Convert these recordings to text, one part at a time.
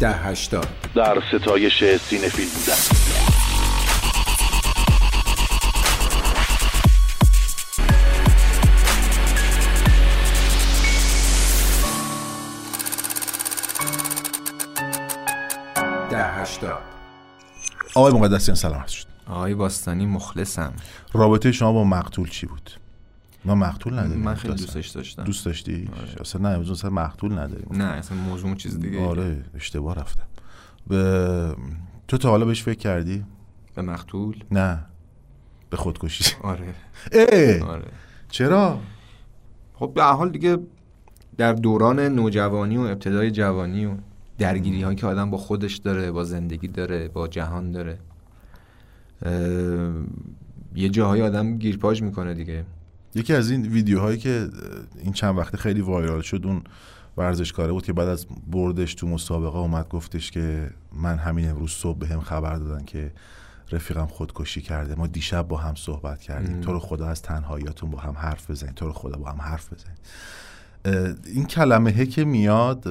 ده هشتاد. در ستایش سینفیل بودن. ده هشتاد. آقای مقدسیان سلامت شد. آقای باستانی مخلصم. رابطه شما با مقتول چی بود؟ ما مقتول نداریم من خیلی. دوستش داشتم. دوست داشتی؟ اصلا نه امروز اصلا مقتول نداریم. نه اصلا موضوع چیز دیگه آره اشتباه رفتم. به... تو تا حالا بهش فکر کردی؟ به مقتول؟ نه. به خودکشی. آره. اه! آره. چرا؟ خب به حال دیگه در دوران نوجوانی و ابتدای جوانی و درگیری هایی که آدم با خودش داره با زندگی داره با جهان داره اه، یه جاهای آدم گیرپاش می‌کنه دیگه. یکی از این ویدیوهایی که این چند وقته خیلی وایرال شد اون ورزشکاره بود که بعد از بردش تو مسابقه اومد گفتش که من همین امروز صبح به هم خبر دادن که رفیقم خودکشی کرده. ما دیشب با هم صحبت کردیم. تو رو خدا از تنهاییاتون با هم حرف بزنید تو رو خدا با هم حرف بزنید این کلمه که میاد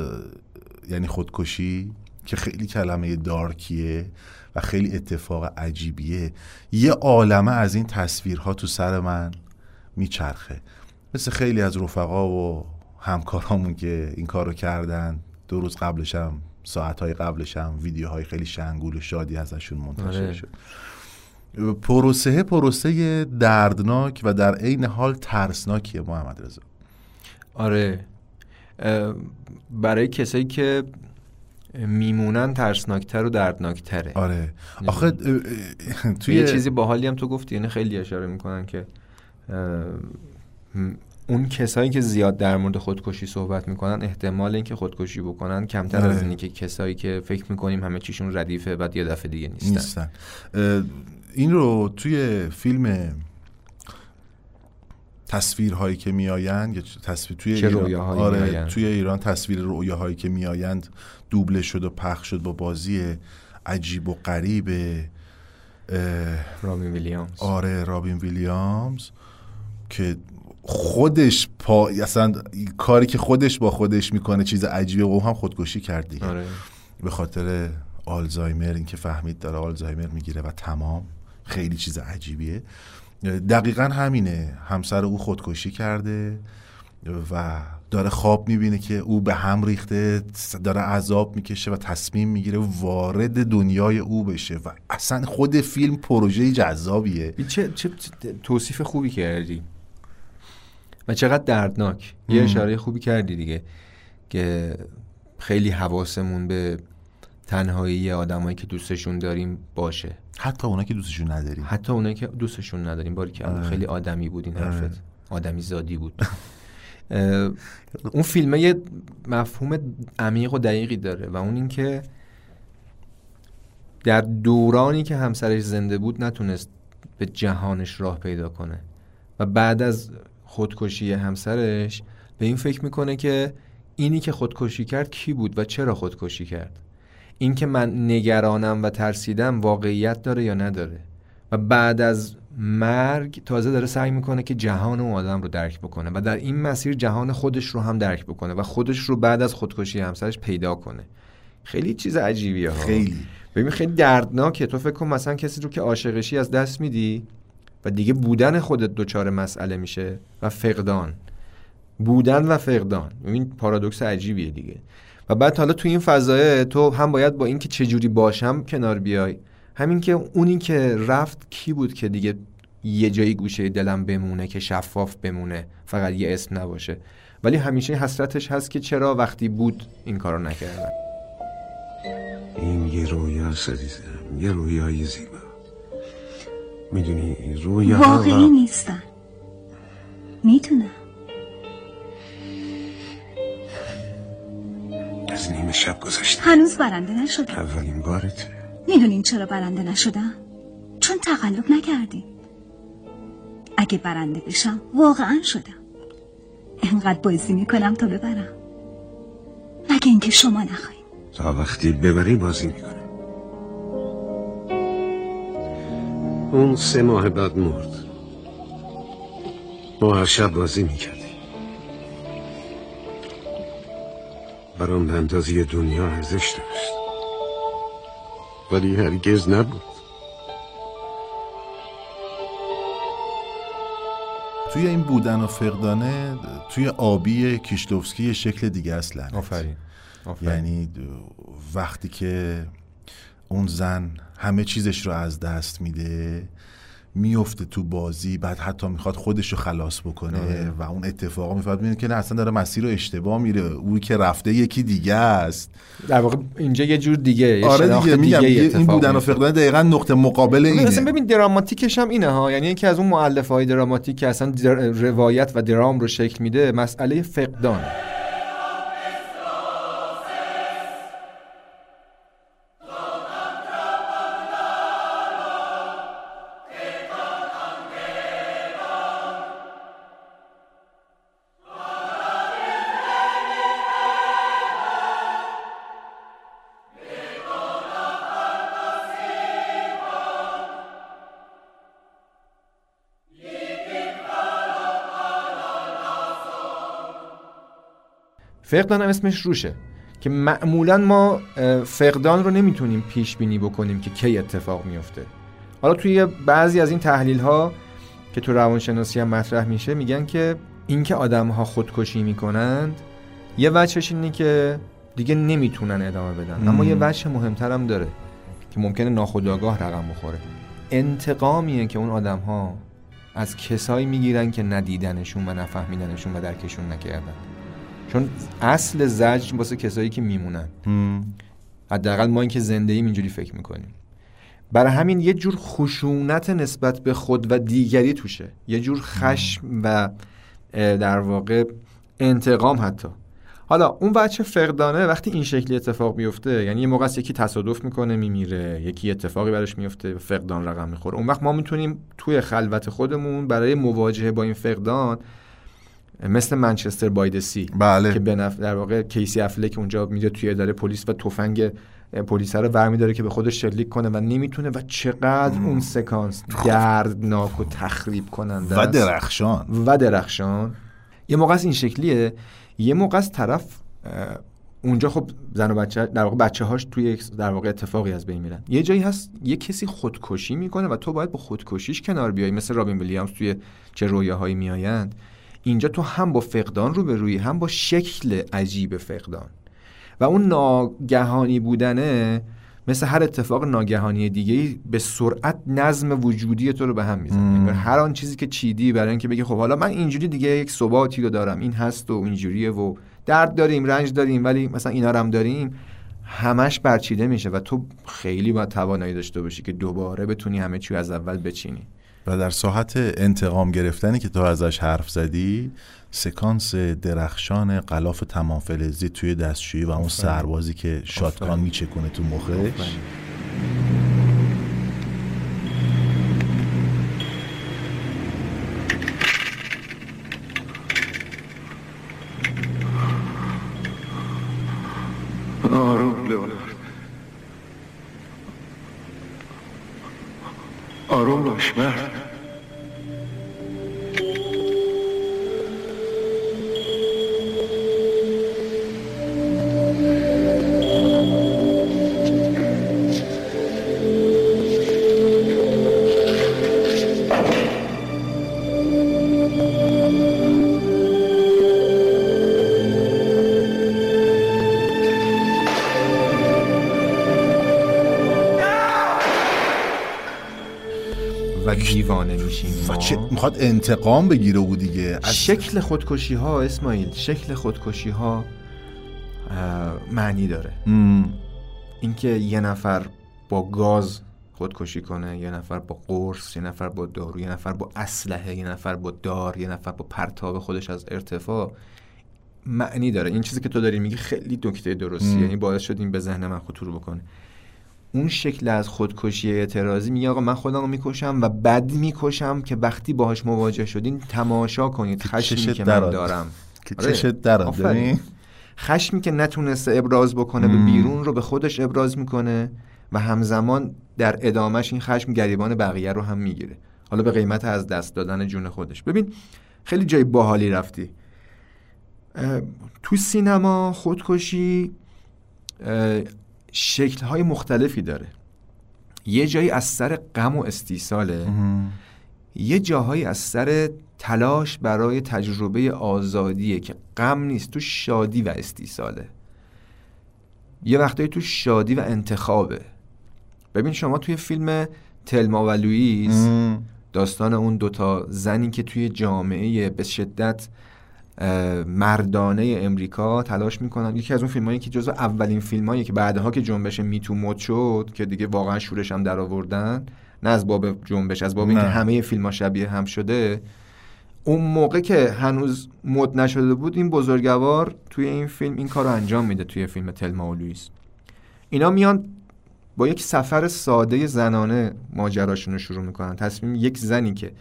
یعنی خودکشی که خیلی کلمه دارکیه و خیلی اتفاق عجیبیه. یه عالمه از این تصویرها تو سر من. میچرخه. مثل خیلی از رفقا و همکارامون که این کارو کردن دو روز قبلشم ساعتهای قبلشم ویدیوهای خیلی شنگول و شادی ازشون منتشر آره. شد. پروسه پروسه دردناک و در عین حال ترسناکیه محمد رضا. آره. برای کسایی که میمونن ترسناکتر و دردناکتره. آره. آخه توی یه چیزی باحالی هم تو گفتی یعنی خیلی اشاره می‌کنن که اون کسایی که زیاد در مورد خودکشی صحبت می‌کنن احتمال اینکه خودکشی بکنن کمتر. از اینه که کسایی که فکر می‌کنیم همه چیشون ردیفه بعد یه دفعه دیگه نیستن, نیستن این رو توی فیلم تصویرهایی که میآیند یا تصویر توی ایران آره؟ توی ایران تصویر رویاهایی که میآیند دوبله شد و پخش شد با بازی عجیب و غریب رابین ویلیامز آره رابین ویلیامز که خودش پا اصلا کاری که خودش با خودش می‌کنه چیز عجیبه و هم خودکشی کرد دیگه. آره. به خاطر آلزایمر این که فهمید داره آلزایمر می‌گیره و تمام خیلی چیز عجیبیه. دقیقا همینه. همسر او خودکشی کرده و داره خواب می‌بینه که او به هم ریخته داره عذاب می‌کشه و تصمیم می‌گیره وارد دنیای او بشه و اصلا خود فیلم پروژه جذابیه. چه چه توصیف خوبی کردی؟ و چقدر دردناک یه. اشاره خوبی کردی دیگه که خیلی حواسمون به تنهایی آدمایی که دوستشون داریم باشه حتی اونا که دوستشون نداریم حتی اونایی که دوستشون نداریم باری که آره. خیلی آدمی بود این آره. حرفت آدمی زادی بود اون فیلمه یه مفهوم عمیق و دقیقی داره و اون اینکه در دورانی که همسرش زنده بود نتونست به جهانش راه پیدا کنه و بعد از خودکشی همسرش به این فکر می‌کنه که اینی که خودکشی کرد کی بود و چرا خودکشی کرد؟ این که من نگرانم و ترسیدم واقعیت داره یا نداره؟ و بعد از مرگ تازه داره سعی می‌کنه که جهان اون آدم رو درک بکنه و در این مسیر جهان خودش رو هم درک بکنه و خودش رو بعد از خودکشی همسرش پیدا کنه. خیلی چیز عجیبیه ها. خیلی. ببین خیلی دردناکه. تو فکر کن مثلا کسی رو که عاشقشی از دست میدی و دیگه بودن خودت دچار مسئله میشه و فقدان. بودن و فقدان. این پارادوکس عجیبیه دیگه. و بعد حالا تو این فضایه تو هم باید با اینکه چجوری باشم کنار بیای. همین که اونی که رفت کی بود که دیگه یه جایی گوشه دلم بمونه که شفاف بمونه فقط یه اسم نباشه. ولی همیشه حسرتش هست که چرا وقتی بود این کارو نکردن. این یه رویاست عزیزم. یه رویای زیبا. می‌دونی رویا واقعی نیستن. می‌دونم. از نیمه شب گذشته. هنوز برنده نشدم. اولین بارت می‌دونین چرا برنده نشدم؟ چون تقلب نکردیم اگه برنده بشم واقعا شدم. انقدر بازی می‌کنم تا ببرم. مگه اینکه شما نخواهید تا وقتی ببری بازی می‌کنه اون سه ماه بعد مرد. ما هر شب بازی می‌کردیم. برام به اندازه دنیا ارزش داشت. ولی هرگز نبود. توی این بودن و فقدانه توی آبی کیشلوفسکی یه شکل دیگه است لعنت آفرین. آفرین. یعنی وقتی که اون زن همه چیزش رو از دست میده میفته تو بازی بعد حتی می‌خواد خودش رو خلاص بکنه آره. و اون اتفاقا میفته. می‌بینه که نه اصلا داره مسیر رو اشتباه میره. او که رفته یکی دیگه است. در واقع اینجا یه جور دیگه یه آره دیگه. میگم این اتفاق بودن و. فقدان دقیقا نقطه مقابل اصلا اینه. ببین دراماتیکش هم اینه ها. یعنی یکی از اون معلف های دراماتیک که اصلا در- روایت و درام رو شکل میده مسئله فقدان. فقدان هم اسمش روشه. که معمولا ما فقدان رو نمی‌تونیم پیش بینی بکنیم که کی اتفاق میفته. حالا توی بعضی از این تحلیل ها که تو روانشناسی هم مطرح میشه میگن که اینکه آدم ها خودکشی می‌کنند یه وجهش اینه که دیگه نمی‌تونن ادامه بدن. اما یه وجه مهمتر هم داره که ممکنه ناخودآگاه رقم بخوره. انتقامیه که اون آدم ها از کسایی می‌گیرن که ندیدنشون و نفهمیدنشون و درکشون نکردن. چون اصل زجر واسه کسایی که میمونن. حداقل ما این که زنده ایم اینجوری فکر می‌کنیم. برای همین یه جور خشونت نسبت به خود و دیگری توشه. یه جور خشم و در واقع انتقام حتی. حالا اون بچه فقدانه وقتی این شکلی اتفاق میفته یعنی یه موقع است یکی تصادف می‌کنه میمیره یکی اتفاقی براش میفته فقدان رقم می‌خوره. اون وقت ما می‌تونیم توی خلوت خودمون برای مواجهه با این فقدان مثل منچستر بایدسی بله. که به نف... در واقع کیسی افلک اونجا میره توی اداره پلیس و تفنگ پلیس رو برمیداره که به خودش شلیک کنه و نمی‌تونه و چقدر اون سکانس دردناک و تخریب کننده و. درخشان. و درخشان. یه موقع از این شکلیه. یه موقع از طرف اونجا خب زن و بچه در واقع بچه هاش توی در واقع اتفاقی از بین میرن. یه جایی هست یه کسی خودکشی می‌کنه و تو باید با خودکشیش کنار بیای. مثل رابین ویلیامز توی چه رویاهایی میآیند. اینجا تو هم با فقدان رو به روی هم با شکل عجیب فقدان. و اون ناگهانی بودنه مثل هر اتفاق ناگهانی دیگه به سرعت نظم وجودی تو رو به هم می‌زنه. هر آن چیزی که چیدی برای اینکه بگی خب حالا من اینجوری دیگه یک ثباتی رو دارم این هست و اینجوریه و درد داریم رنج داریم ولی مثلا اینا رو هم داریم همش برچیده میشه و تو خیلی باید توانایی داشته باشی که دوباره بتونی همه چی از اول بچینی. و در ساحت انتقام گرفتنی که تو ازش حرف زدی سکانس درخشان غلاف تمام فلزی توی دستشویی و اون سربازی که شاتگان. میچکونه تو مخش. آروم لئونارد آروم می‌خواد انتقام بگیره او دیگه. از شکل خودکشی ها اسماعیل شکل خودکشی ها معنی داره. اینکه یه نفر با گاز خودکشی کنه یه نفر با قرص یه نفر با دارو یه نفر با اسلحه یه نفر با دار یه نفر با پرتاب خودش از ارتفاع معنی داره. این چیزی که تو داری میگی خیلی نکته درستی. یعنی باعث شد این به ذهن من خطور بکنه. اون شکل از خودکشی اعتراضی میگه آقا من خودم رو می‌کشم و بد می‌کشم که وقتی باهاش مواجه شدین تماشا کنید. خشمی که. من دارم. که آره. چشت. ببین خشمی که نتونسته ابراز بکنه به بیرون رو به خودش ابراز می‌کنه و همزمان در ادامش این خشم گریبان بقیه رو هم می‌گیره. حالا به قیمت از دست دادن جون خودش. ببین خیلی جای باحالی رفتی. تو سینما خودکشی شکل های مختلفی داره. یه جایی از سر غم و استیصاله. یه جاهایی از سر تلاش برای تجربه آزادیه که غم نیست تو شادی و استیصاله. یه وقتایی تو شادی و انتخابه. ببین شما توی فیلم تلما و لوئیس داستان اون دوتا زنی که توی جامعه به شدت مردانه امریکا تلاش می‌کنن. یکی از اون فیلمایی که جزو اولین فیلمایی که بعدها که جنبش میتو مد شد که دیگه واقعا شورش هم در آوردن نه از باب جنبش از باب اینکه. همه فیلم ها شبیه هم شده. اون موقع که هنوز مد نشده بود این بزرگوار توی این فیلم این کار رو انجام میده توی فیلم تلما و لوئیس. اینا میان با یک سفر ساده زنانه ماجراشون رو شروع می‌کنن. تصمیم یک زنی که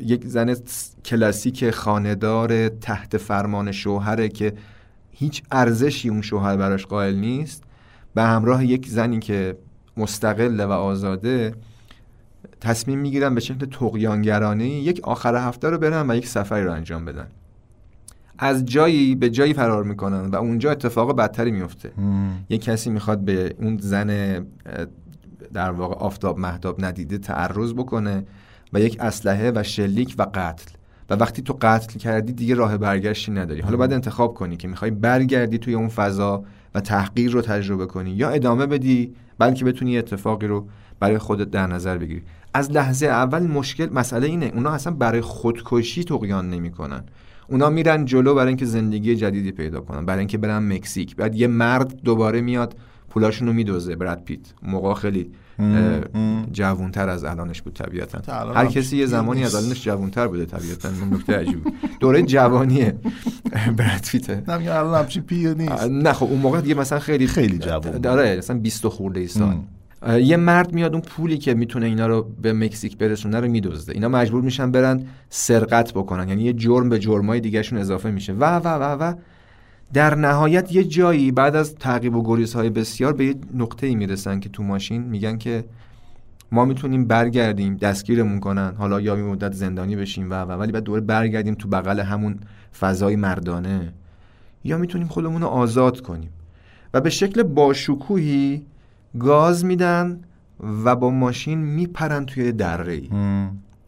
یک زن کلاسیک خاندار تحت فرمان شوهره که هیچ ارزشی اون شوهر براش قائل نیست. به همراه یک زنی که مستقله و آزاده تصمیم می‌گیرن به شکل تقیانگرانه یک آخر هفته رو برن و یک سفری رو انجام بدن. از جایی به جایی فرار می‌کنن و اونجا اتفاق بدتری میفته یک کسی می‌خواد به اون زن در واقع آفتاب مهتاب ندیده تعرض بکنه. و یک اسلحه و شلیک و قتل. و وقتی تو قتل کردی دیگه راه برگشتی نداری. حالا باید انتخاب کنی که می‌خوای برگردی توی اون فضا و تحقیر رو تجربه کنی یا ادامه بدی بلکه بتونی اتفاقی رو برای خودت در نظر بگیری. از لحظه اول مشکل مسئله اینه اونا اصلا برای خودکشی تقیان نمی‌کنن. اونا میرن جلو برای اینکه زندگی جدیدی پیدا کنن برای اینکه برن مکزیک. بعد یه مرد دوباره میاد پولاشون رو میدوزه. براد پیت. موقع خیلی جوونتر از الانش بود طبیعتا. هر کسی یه زمانی از. الانش جوونتر بوده طبیعتا. نکته عجیبه دوره جوانیه. براد پیته. نه میگم الان همچین پیر نیست. نه خب اون موقع دیگه مثلا خیلی خیلی جوان. داره مثلا 20 خورده ای سال یه مرد میاد اون پولی که می‌تونه اینا رو به مکزیک برسونه رو میدزده اینا مجبور میشن برن سرقت بکنن. یعنی یه جرم به جرمای دیگهشون اضافه میشه. و و و و در نهایت یه جایی بعد از تعقیب و گریزهای بسیار به یه نقطه‌ای می‌رسن که تو ماشین میگن که ما می‌تونیم برگردیم دستگیرمون کنن. حالا یا یه مدت زندانی بشیم و و ولی بعد دوباره برگردیم تو بغل همون فضای مردانه. یا می‌تونیم خودمون رو آزاد کنیم. و به شکل باشکوهی گاز میدن و با ماشین میپرن توی دره ای.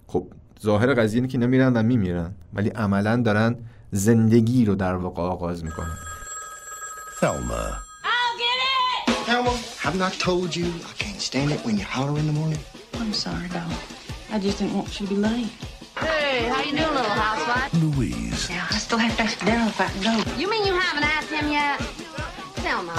خب ظاهر قضیه اینه که نمیرن و میمیرن. ولی عملا دارن زندگی رو در واقع آغاز می‌کنن Thelma. I'll get it! Thelma, haven't I told you I can't stand it when you holler in the morning? I'm sorry, doll. I just didn't want you to be late. Hey, how you doing, little housewife? Louise. Now, I still have to ask Daryl if I can go. You mean you haven't asked him yet? Thelma,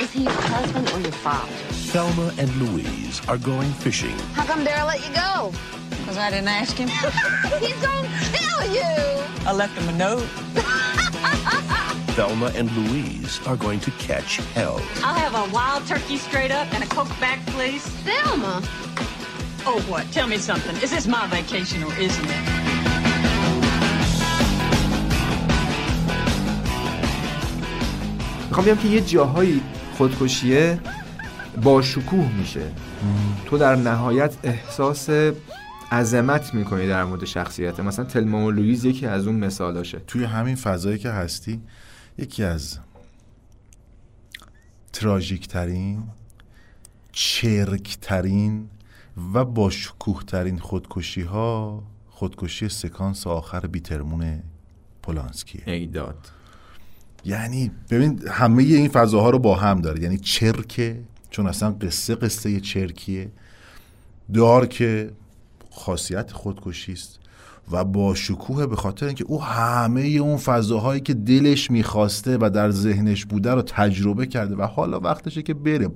is he your husband or your father? Thelma and Louise are going fishing. How come Daryl let you go? Because I didn't ask him. He's gonna kill you! I left him a note. Thelma and Louise are going to catch hell. I'll have a wild turkey straight up and a Coke back, please. Thelma! Oh, what? Tell me something. Is this my vacation or isn't it? می‌خوام بگم که یه جاهایی خودکشیه با شکوه میشه. تو در نهایت احساس عظمت می‌کنی در مورد شخصیت. مثلا تلما و لویز یکی از اون مثالاشه. توی همین فضایی که هستی یکی از تراژیک ترین چرک ترین و با شکوه ترین خودکشی ها خودکشی سکانس آخر بیترمون پولانسکیه. ایداد یعنی ببین همه این فضاها رو با هم داره. یعنی چرکه چون اصلا قصه قصه چرکیه. دارک خاصیت خودکشی است. و با شکوه به خاطر اینکه او همه اون فضاهایی که دلش می‌خواسته و در ذهنش بوده رو تجربه کرده و حالا وقتشه که بره.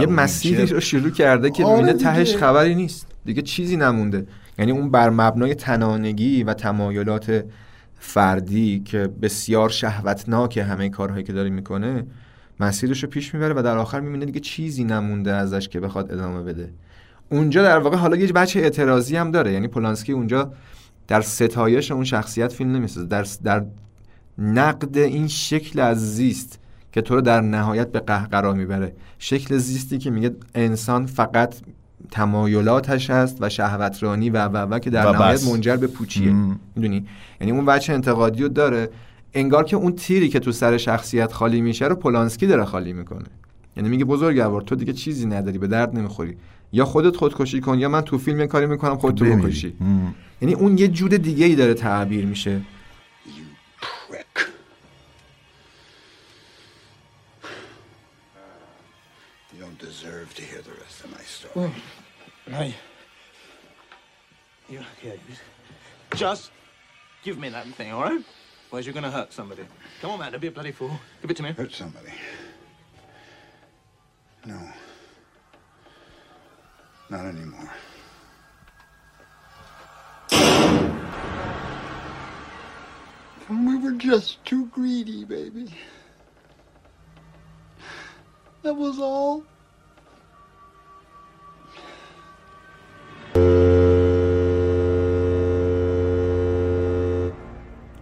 یه مسیری رو شروع کرده که آره. تهش خبری نیست. دیگه چیزی نمونده. یعنی اون بر مبنای تنانگی و تمایلات فردی که بسیار شهوتناک همه کارهایی که داره می‌کنه مسیرش رو پیش می‌بره و در آخر می‌بینه دیگه چیزی نمونده ازش که بخواد ادامه بده. اونجا در واقع حالا یه بچه اعتراضی هم داره. یعنی پولانسکی اونجا در ستایش اون شخصیت فیلم نمی‌سازه. در در نقد این شکل از زیست که تو رو در نهایت به قهقرا می‌بره. شکل زیستی که میگه انسان فقط تمایلاتش هست و شهوترانی و و و که در نهایت. منجر به پوچیه. می‌دونی یعنی اون بچه انتقادی رو داره انگار که اون تیری که تو سر شخصیت خالی میشه رو پولانسکی داره خالی می‌کنه یعنی میگه بزرگوار تو دیگه چیزی نداری به درد نمی‌خوری یا خودت خودکشی کن یا من تو فیلم یه کاری می‌کنم خودتو. بکشی. یعنی اون یه جور دیگه ای داره تعبیر میشه You don't deserve to hear the rest of my story. Hey. You okay? Just give me that thing, all right? Otherwise you're gonna hurt somebody. Come on, man, don't be a bloody fool. Give it to me. Hurt somebody. No. Not anymore. We were just too greedy, baby. That was all.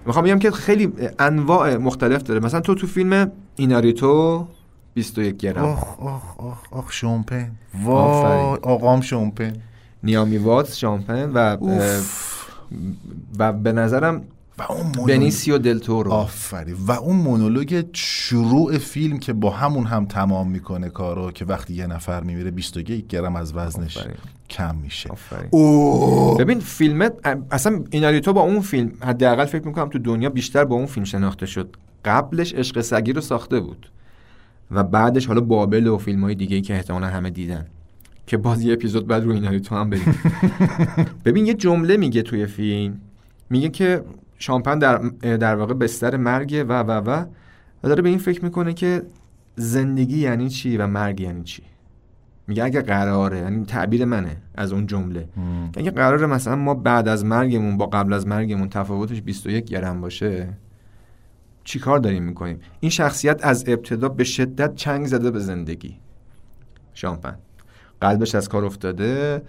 می‌خوام بگم که خیلی انواع مختلف داره. مثلا تو تو فیلم ایناریتو 21 گرم. آخ آخ آخ آخ آفرین. وای آقام شامپین. نیامی واتس شامپن و و به نظرم و اون مونولوگ- بنیسیو دلتورو آفرین. و اون مونولوگ شروع فیلم که با همون هم تمام می‌کنه کارو که وقتی یه نفر میمیره 21 گرم از وزنش کم میشه. اوه. ببین فیلم اصلا ایناریتو با اون فیلم حداقل فکر می‌کنم تو دنیا بیشتر با اون فیلم شناخته شد. قبلش عشق سگی رو ساخته بود و بعدش حالا بابل و فیلم های دیگه که احتمالا همه دیدن که باز یه اپیزود بعد رو ایناریتو هم بریم. ببین یه جمله میگه توی فیلم میگه که شامپن در, در واقع بستر مرگه و و و و داره به این فکر می‌کنه که زندگی یعنی چی و مرگ یعنی چی؟ میگه اگه قراره یعنی تعبیر منه از اون جمله. که اگه قراره مثلا ما بعد از مرگمون با قبل از مرگمون تفاوتش 21 گرم باشه چی کار داریم می‌کنیم؟ این شخصیت از ابتدا به شدت چنگ زده به زندگی. شامپن. قلبش از کار افتاده.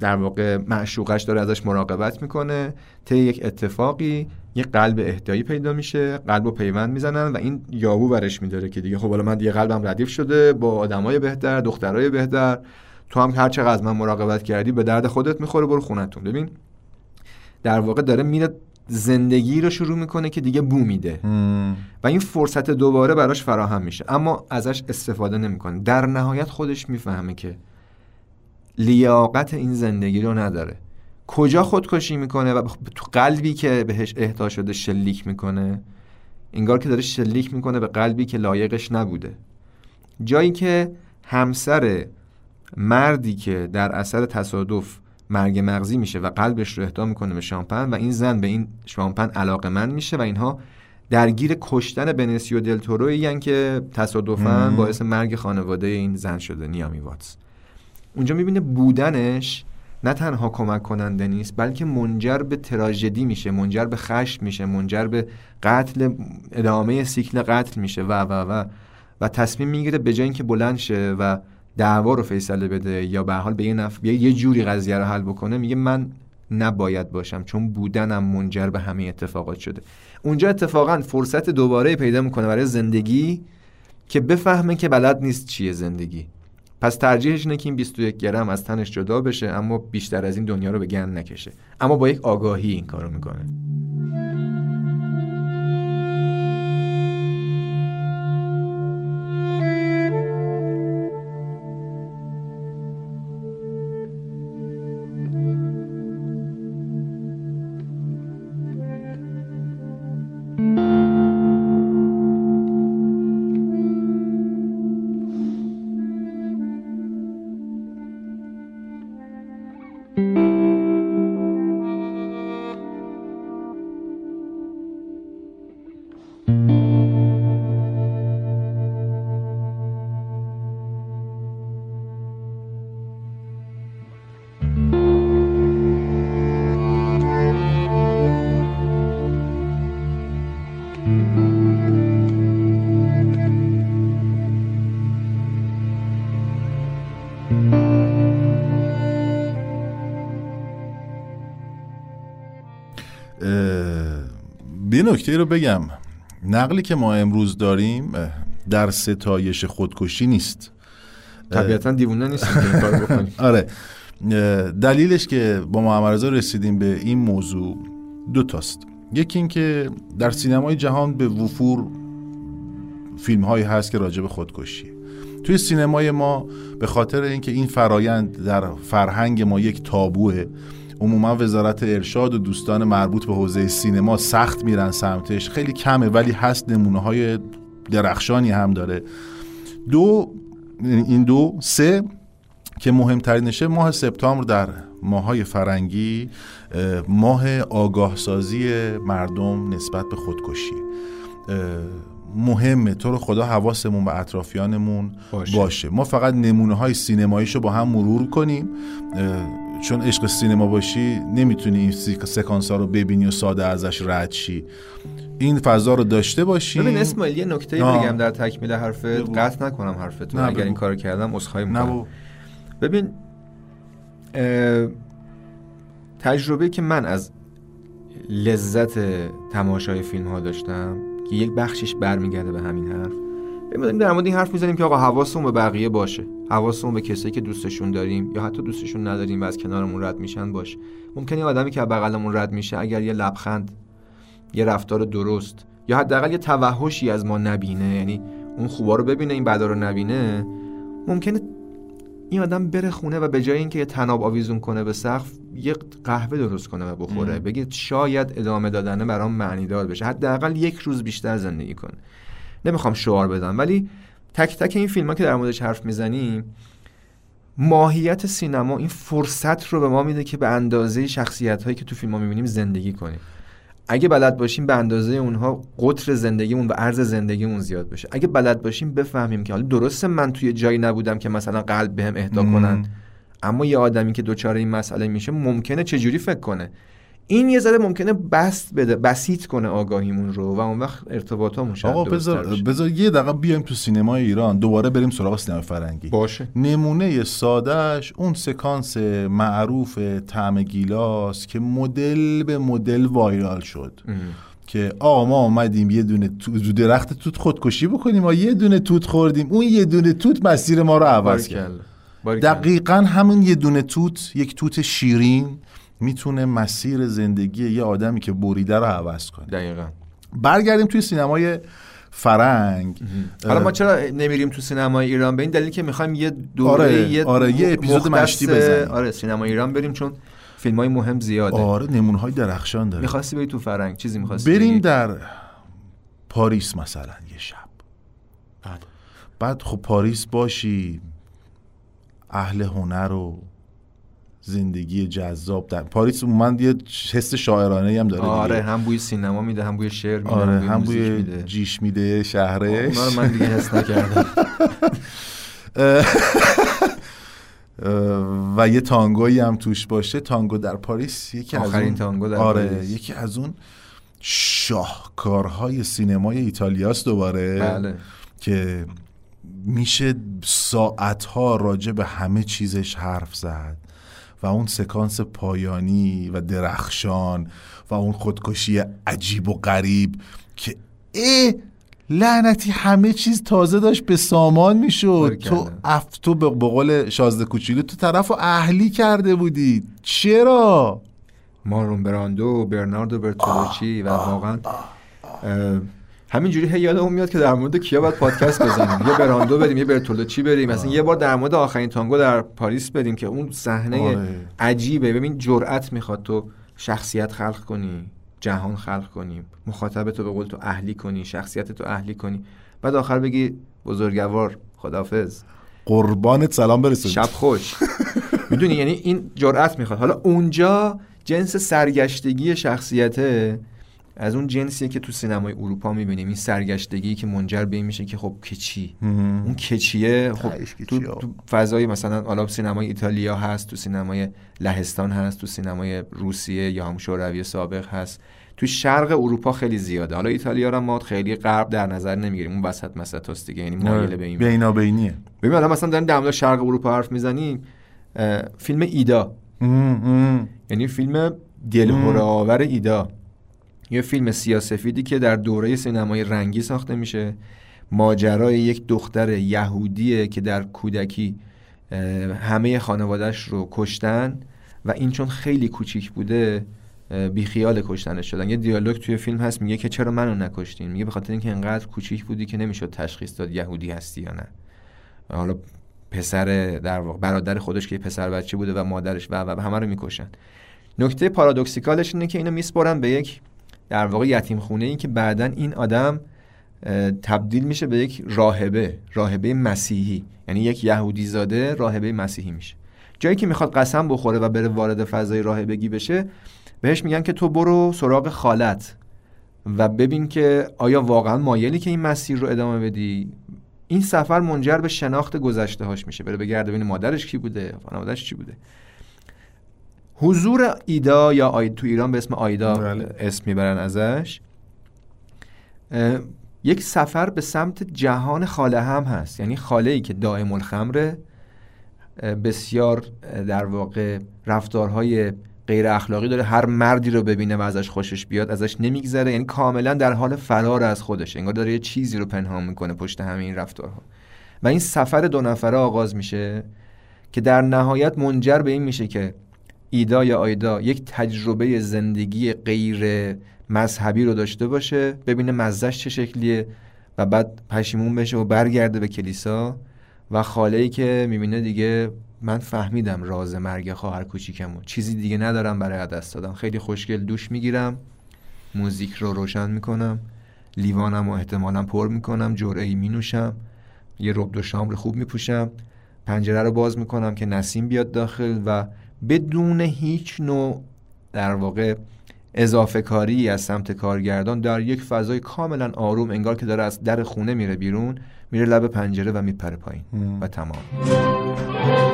در واقع معشوقش داره ازش مراقبت می‌کنه. طی یک اتفاقی یه قلب اهدایی پیدا میشه قلب رو پیوند می‌زنن و این یابو برش میداره که دیگه خب حالا من دیگه قلبم ردیف شده با آدمای بهتر دخترای بهتر. تو هم هر چقدر از من مراقبت کردی به درد خودت می‌خوره برو خونتون. ببین در واقع داره میره زندگی رو شروع می‌کنه که دیگه بو میده. و این فرصت دوباره براش فراهم میشه. اما ازش استفاده نمی‌کنه. در نهایت خودش می‌فهمه که لیاقت این زندگی رو نداره. کجا خودکشی می‌کنه و تو قلبی که بهش اهدا شده شلیک می‌کنه؟ انگار که داره شلیک می‌کنه به قلبی که لایقش نبوده. جایی که همسر مردی که در اثر تصادف مرگ مغزی میشه و قلبش رو اهدا می‌کنه به شامپن و این زن به این شامپن علاقه من میشه و اینها درگیر کشتن بنسیو دلتوروی که تصادفا. باعث مرگ خانواده این زن شده نیامی واتس. اونجا می‌بینه بودنش نه تنها کمک کننده نیست بلکه منجر به تراژدی میشه منجر به خشم میشه منجر به قتل ادامه سیکل قتل میشه و و و. و تصمیم می‌گیره به جای اینکه بلند شه و دعوا رو فیصله بده یا به حال به یه نف... یه جوری قضیه رو حل بکنه میگه من نباید باشم چون بودنم منجر به همه اتفاقات شده. اونجا اتفاقا فرصت دوباره پیدا می‌کنه برای زندگی که بفهمه که بلد نیست چیه زندگی. پس ترجیحش اینه که این 21 گرم از تنش جدا بشه اما بیشتر از این دنیا رو به گند نکشه. اما با یک آگاهی این کارو می‌کنه. یه نکته رو بگم. نقلی که ما امروز داریم در ستایش خودکشی نیست. طبیعتا دیوونه بکنیم. آره. دلیلش که با محمد رسیدیم به این موضوع دو تاست. یکی اینکه در سینمای جهان به وفور فیلم هایی هست که راجع به خودکشی. توی سینمای ما به خاطر اینکه این فرایند در فرهنگ ما یک تابوه عموما وزارت ارشاد و دوستان مربوط به حوزه سینما سخت میرن سمتش. خیلی کمه ولی هست نمونه های درخشانی هم داره. دو این دو سه که مهمترینشه ماه سپتامبر در ماهای فرنگی ماه آگاه سازی مردم نسبت به خودکشی. مهمه. تو رو خدا حواسمون به اطرافیانمون باشه, باشه. ما فقط نمونه های سینماییشو با هم مرور کنیم. چون عشق سینما باشی نمی‌تونی این سکانس ها رو ببینی و ساده ازش رد شی. این فضا رو داشته باشیم ببین اسماعیل یه نکته بگم در تکمیل حرفت. قطع نکنم حرفتو اگر این کار کردم عذرخواهی می‌کنم. ببین تجربه که من از لذت تماشای فیلم ها داشتم که یک بخشش برمیگرده به همین حرف. ببینیم در مورد این حرف می‌زنیم که آقا حواسمون به بقیه باشه. حواسمون به کسایی که دوستشون داریم یا حتی دوستشون نداریم و از کنارمون رد میشن باشه ممکنه یه آدمی که بغلمون رد میشه اگر یه لبخند یه رفتار درست یا حداقل یه توحشی از ما نبینه یعنی اون خوبا رو ببینه این بدا رو نبینه ممکنه این آدم بره خونه و به جای اینکه یه تناب آویزون کنه به سقف یه قهوه درست کنه و بخوره. بگه شاید ادامه دادنه برام معنی دار بشه. حداقل یک روز بیشتر زندگی کنه نمی‌خوام شعار بدم ولی تک تک این فیلم ها که در موردش حرف می‌زنیم ماهیت سینما این فرصت رو به ما میده که به اندازه شخصیت هایی که تو فیلم ها می‌بینیم زندگی کنیم. اگه بلد باشیم به اندازه اونها قطر زندگیمون و عرض زندگیمون زیاد بشه. اگه بلد باشیم بفهمیم که حالا درسته من توی جایی نبودم که مثلا قلب بهم اهدا کنن اما یه آدمی که دوچار این مسئله میشه ممکنه چجوری فکر کنه؟ این یه ذره ممکنه بست بده بسیط کنه آگاهیمون رو و اون وقت ارتباطامون شاید آقا بذار بذار یه دقیقه بیایم تو سینمای ایران. دوباره بریم سراغ سینما فرنگی باشه. نمونه سادهش اون سکانس معروف طعم گیلاس که مدل به مدل وایرال شد. که آقا ما آمدیم یه دونه تو درخت توت خودکشی بکنیم. و یه دونه توت خوردیم. اون یه دونه توت مسیر ما رو عوض کرد. دقیقا همون یه دونه توت یک توت شیرین. می‌تونه مسیر زندگی یه آدمی که بریده رو عوض کنه. دقیقا. برگردیم توی سینمای فرنگ حالا ما چرا نمیریم تو سینمای ایران؟ به این دلیل که می‌خوایم یه دوره آره، یه, آره، یه اپیزود مشتی بزنیم. آره سینمای ایران بریم چون فیلم های مهم زیاده. آره نمونه های درخشان داره. می‌خواستی بری تو فرنگ چیزی می‌خواستی بریم در پاریس مثلا یه شب. بعد بعد خب پاریس باشی اهل هنر و زندگی جذاب در پاریس. من یه حس شاعرانه هم داره آره هم بوی سینما میده هم بوی شعر میده آره هم بوی, میده. جیش میده شهرش. رو من دیگه حس نکردم. و یه تانگویی هم توش باشه. تانگو در پاریس یکی از اون تانگو در آره پاریس. یکی از اون شاهکارهای سینمای ایتالیاست دوباره. بله. که میشه ساعتها راجع به همه چیزش حرف زد. و اون سکانس پایانی و درخشان و اون خودکشی عجیب و غریب که ای لعنتی همه چیز تازه داشت به سامان می‌شد. تو اف تو به قول شازده کوچولو تو طرف اهلی کرده بودی. چرا؟ مارون براندو و برناردو برتولوچی و واقعا همینجوری هی یادم میاد که در مورد کیا باید پادکست بزنیم. یه براندو بریم یه برتولوچی بریم. مثلا یه بار در مورد آخرین تانگو در پاریس بریم که اون صحنه آره. عجیبه. ببین جرأت می‌خواد تو شخصیت خلق کنی جهان خلق کنی مخاطب تو به قول تو اهلی کنی شخصیت تو اهلی کنی. بعد آخر بگی بزرگوار خدافظ قربانت سلام برسونید شب خوش. می‌دونی؟ یعنی این جرأت می‌خواد. حالا اونجا جنس سرگشتگی شخصیته از اون جنسیه که تو سینمای اروپا می‌بینیم این سرگشتگی که منجر به این میشه که خب کچی اون کچیه خب تو, تو فضای مثلا حالا سینمای ایتالیا هست تو سینمای لهستان هست تو سینمای روسیه یا هم شوروی سابق هست. تو شرق اروپا خیلی زیاده. حالا ایتالیا رو ما خیلی غرب در نظر نمی‌گیریم. اون وسط مسط دیگه یعنی مایل به این بینابینیه ببین حالا مثلا داریم در شرق اروپا حرف می‌زنیم فیلم ایدا. یعنی فیلم دلهره آور ایدا. یه فیلم سیاسفیدی که در دوره سینمای رنگی ساخته میشه. ماجرای یک دختر یهودیه که در کودکی همه خانوادهش رو کشتن و این چون خیلی کوچیک بوده اه، بیخیال کشتنش شدن. یه دیالوگ توی فیلم هست میگه که چرا منو نکشتین؟ میگه به خاطر اینکه انقدر کوچیک بودی که نمی‌شد تشخیص داد یهودی هستی یا نه. حالا پسر در واقع برادر خودش که پسر بچه بوده و مادرش و و همه رو می‌کشن. نکته پارادوکسیکالش اینه که اینو میسپرن به یک در واقع یتیم خونه ای که بعدا این آدم تبدیل میشه به یک راهبه راهبه مسیحی. یعنی یک یهودی زاده راهبه مسیحی میشه. جایی که می‌خواد قسم بخوره و بره وارد فضای راهبگی بشه بهش میگن که تو برو سراغ خالت و ببین که آیا واقعا مایلی که این مسیر رو ادامه بدی. این سفر منجر به شناخت گذشته هاش میشه. بره بگرده ببین مادرش کی بوده خانوادهش چی بوده. حضور ایدا یا آید تو ایران به اسم آیدا بله. اسم می‌برن ازش. یک سفر به سمت جهان خاله هم هست. یعنی خاله ای که دائم الخمره بسیار در واقع رفتارهای غیر اخلاقی داره. هر مردی رو ببینه و ازش خوشش بیاد ازش نمیگذره. یعنی کاملا در حال فرار از خودش انگار داره یه چیزی رو پنهان می‌کنه پشت همه این رفتارها. و این سفر دو نفره آغاز میشه که در نهایت منجر به این میشه که ایدا یا آیدا یک تجربه زندگی غیر مذهبی رو داشته باشه ببینه مزهش چه شکلیه و بعد پشیمون بشه و برگرده به کلیسا و خاله ای که می‌بینه دیگه من فهمیدم راز مرگ خواهر کوچیکمو. چیزی دیگه ندارم برای دست دادم خیلی خوشگل دوش می‌گیرم موزیک رو روشن می‌کنم لیوانم و احتمالا پر می‌کنم جرعه ای مینوشم یه رب دو شامر خوب میپوشم پنجره رو باز می‌کنم که نسیم بیاد داخل و بدون هیچ نوع در واقع اضافه کاری از سمت کارگردان در یک فضای کاملا آروم انگار که داره از در خونه میره بیرون میره لب پنجره و میپره پایین و تمام.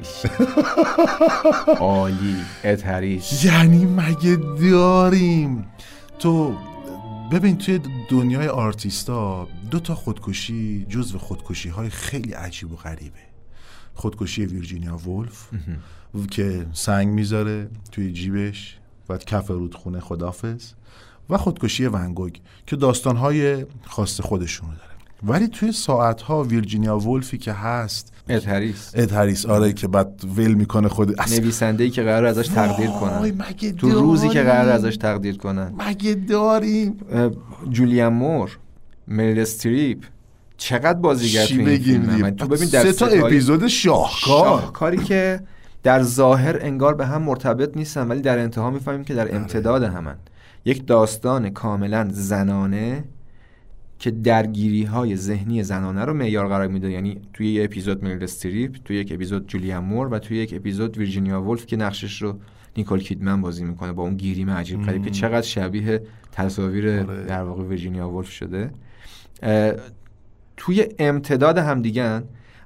ایش عالی اتریش. یعنی مگه داریم؟ تو ببین توی دنیای آرتیستا دو تا خودکشی جزو خودکشی های خیلی عجیب و غریبه. خودکشی ویرجینیا وولف که سنگ می‌ذاره توی جیبش و کف رودخونه خدافز و خودکشی ونگوگ که داستانهای خاص خودشونو داره. ولی توی ساعت ها ویرجینیا وولفی که هست اد هریس اد هریس آره که بعد ول می‌کنه خود نویسنده ای که قرار ازش تقدیر کنن. مگه تو روزی که؟ قرار ازش تقدیر کنن. مگه داریم؟ اه، جولین مور مریل استریپ. چقدر بازیگر تو این بگیم؟ تو ببین در سه تا اپیزود شاهکار. شاهکاری که در ظاهر انگار به هم مرتبط نیستن ولی در انتها می‌فهمیم که آره. در امتداد همن. یک داستان کاملا زنانه که درگیری های ذهنی زنانه رو معیار قرار میده. یعنی توی یه اپیزود مریل استریپ توی یک اپیزود جولین مور و توی یک اپیزود ویرجینیا وولف که نقشش رو نیکول کیدمن بازی می‌کنه با اون گریم عجیب غریب که چقدر شبیه تصاویر آره. در واقع ویرجینیا وولف شده. توی امتداد هم دیگن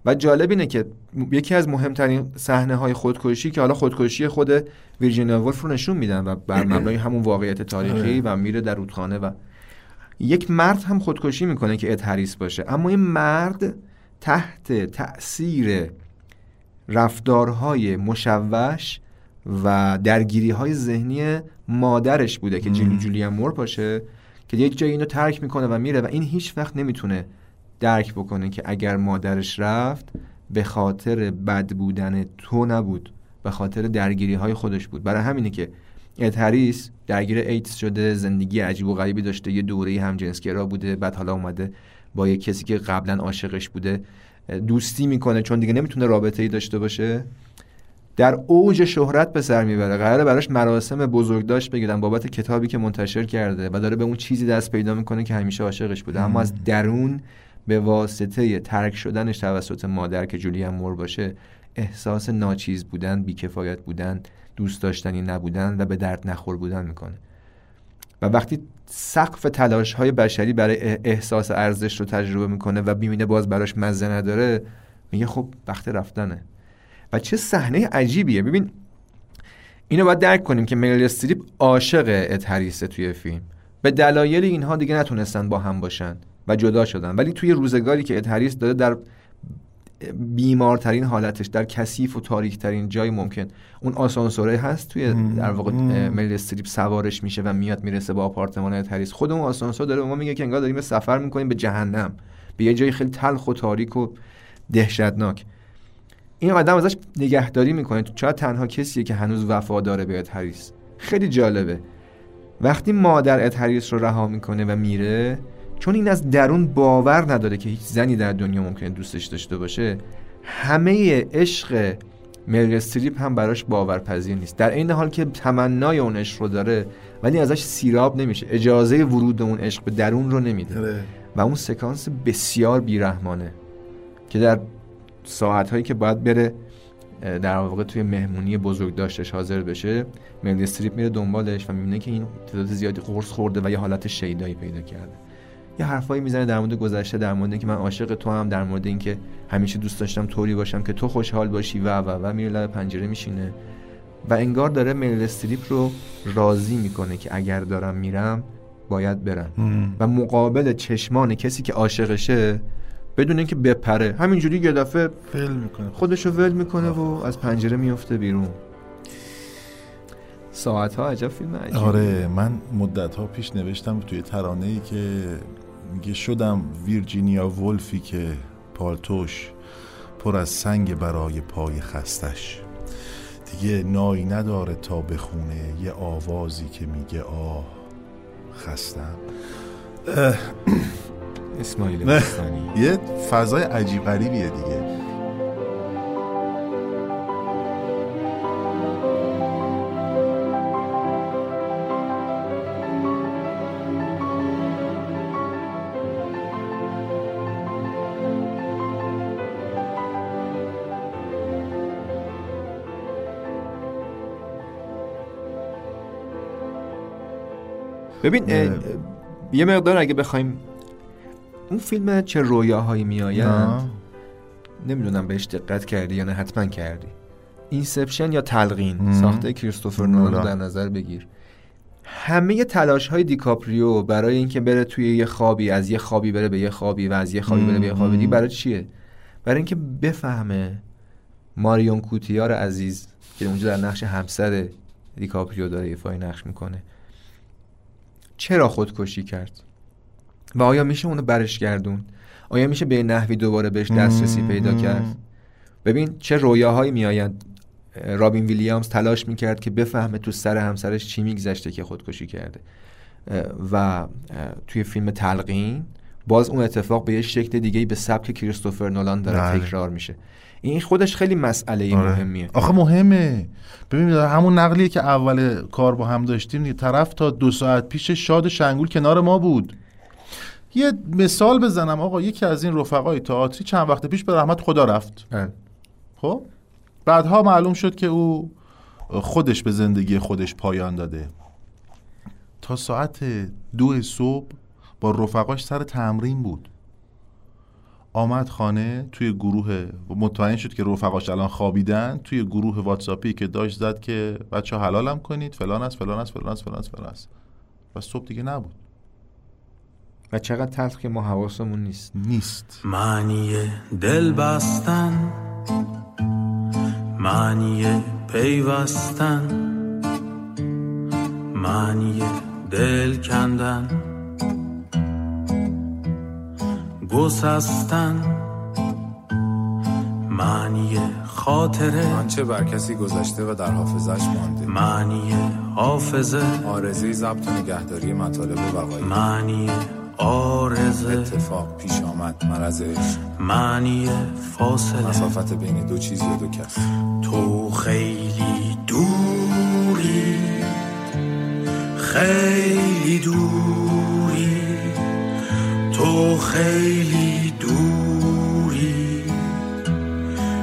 و جالب اینه که یکی از مهمترین صحنه های خودکشی که حالا خودکشی خود ویرجینیا وولف رو نشون میدن و بر مبنای همون واقعیت تاریخی و میره در رودخانه و یک مرد هم خودکشی می‌کنه که اد هریس باشه. اما این مرد تحت تأثیر رفتارهای مشوش و درگیری های ذهنی مادرش بوده که جیلی جولیا مور باشه که یک جایی اینو ترک می‌کنه و میره و این هیچ وقت نمی‌تونه درک بکنه که اگر مادرش رفت به خاطر بد بودن تو نبود به خاطر درگیری های خودش بود. برای همینه که اد هریس درگیر ایدز شده زندگی عجیب و غریبی داشته یه دوره هم جنسگرا بوده بعد حالا اومده با یه کسی که قبلا عاشقش بوده. دوستی می‌کنه چون دیگه نمی‌تونه رابطه ای داشته باشه. در اوج شهرت به سر می‌بره. قراره براش مراسم بزرگداشت بگیرن. بابت کتابی که منتشر کرده و داره به اون چیزی دست پیدا می‌کنه که همیشه عاشقش بوده. اما از درون به واسطه ترک شدنش توسط مادر که جولیا مور باشه احساس ناچیز بودن بیکفایت بودن دوست داشتنی نبودن و به درد نخور بودن می‌کنه. و وقتی سقف تلاش های بشری برای احساس ارزش رو تجربه می‌کنه و بیمینه باز براش مزه نداره میگه خب وقت رفتنه. و چه صحنه عجیبیه. ببین اینو باید درک کنیم که میل استریپ عاشق اد هریسه توی فیلم. به دلایل اینها دیگه نتونستن با هم باشن و جدا شدن. ولی توی روزگاری که اد هریس داره در بیمارترین حالتش در کثیف و تاریک ترین جای ممکن. اون آسانسوره هست توی در واقع میل استریپ سوارش میشه و میاد می‌رسه با آپارتمان اد هریس خود اون آسانسور داره به ما میگه که انگار داریم سفر می‌کنیم به جهنم. به یه جای خیلی تلخ و تاریک و دهشتناک. این آدم ازش نگهداری می‌کنه. شاید تنها کسیه که هنوز وفاداره به اد هریس خیلی جالبه. وقتی مادر اد هریس رو رها می‌کنه و میره چون این از درون باور نداره که هیچ زنی در دنیا ممکنه دوستش داشته باشه همه عشق مریل استریپ هم براش باورپذیر نیست. در این حال که تمنای اون عشق رو داره ولی ازش سیراب نمیشه. اجازه ورود اون عشق به درون رو نمیده. و اون سکانس بسیار بیرحمانه که در ساعتهایی که باید بره در واقع توی مهمونی بزرگ داشتش حاضر بشه مریل استریپ میره دنبالش و می‌بینه که این تعداد زیادی قرص خورده و یه حالت شیدایی پیدا کرده. یه حرفایی می‌زنه در مورد گذشته در مورد اینکه من عاشق تو هم در مورد اینکه همیشه دوست داشتم طوری باشم که تو خوشحال باشی و و و میره لب پنجره میشینه. و انگار داره میل استریپ رو راضی می‌کنه که اگر دارم میرم باید برم. مم. و مقابل چشمان کسی که عاشقشه بدون اینکه بپره همینجوری یه دفعه فیل می‌کنه. خودش رو ول می‌کنه و از پنجره میفته بیرون. ساعت ها عجب فیلم عجیبی آره من مدت ها پیش نوشتم توی ترانه ای که میگه شدم ویرجینیا ولفی که پالتوش پر از سنگ برای پای خستش. دیگه نایی نداره تا بخونه یه آوازی که میگه آه خستم. اسماعیل یه فضای عجیب غریبیه دیگه. ببین اه، اه، یه مقدار اگه بخوایم اون فیلم چه رویاهایی میآیند. نمی‌دونم بهش دقت کردی یا نه حتما کردی Inception یا تلقین مم. ساخته کریستوفر نولان رو. در نظر بگیر همه تلاش های دیکاپریو برای اینکه بره توی یه خوابی از یه خوابی بره به یه خوابی و از یه خوابی بره به یه خوابی دیگه برای چیه برای اینکه بفهمه ماریون کوتیار عزیز که اونجا در نقش همسر دیکاپریو داره ایفای نقش می‌کنه چرا خودکشی کرد؟ و آیا میشه اونو برش گردون آیا میشه به نحوی دوباره بهش دسترسی پیدا کرد؟ ببین چه رویاهایی میآیند. رابین ویلیامز تلاش می‌کرد که بفهمه تو سر همسرش چی میگذشته که خودکشی کرده. و توی فیلم تلقین باز اون اتفاق به یه شکل دیگه به سبک کریستوفر نولان داره بله. تکرار میشه. این خودش خیلی مسئله آره. مهمیه. آخه مهمه. ببین همون نقلیه که اول کار با هم داشتیم دیگه طرف تا دو ساعت پیش شاد شنگول کنار ما بود. یه مثال بزنم آقا یکی از این رفقای تئاتری چند وقت پیش به رحمت خدا رفت. خب؟ بعدها معلوم شد که او خودش به زندگی خودش پایان داده. تا ساعت دو صبح با رفقاش سر تمرین بود. آمد خانه توی گروه مطمئن شد که رفقاش الان خوابیدن توی گروه واتساپی که داشت زد که بچه حلالم کنید فلان است فلان است فلان است فلان است فلان است. و صبح دیگه نبود. و چقدر تلخ که ما حواسمون نیست. نیست. معنی دل بستن معنی پیوستن معنی دل کندن. گسستن. معنی خاطره. آنچه بر کسی گذشته و در حافظش مانده. معنی حافظه. آرزه ضبط و نگهداری مطالب بقایی معنی آرزه. اتفاق پیش آمد مرض عشق معنی فاصله. مسافت بین دو چیز یا دو کس تو خیلی دوری. خیلی دوری. تو خیلی دوری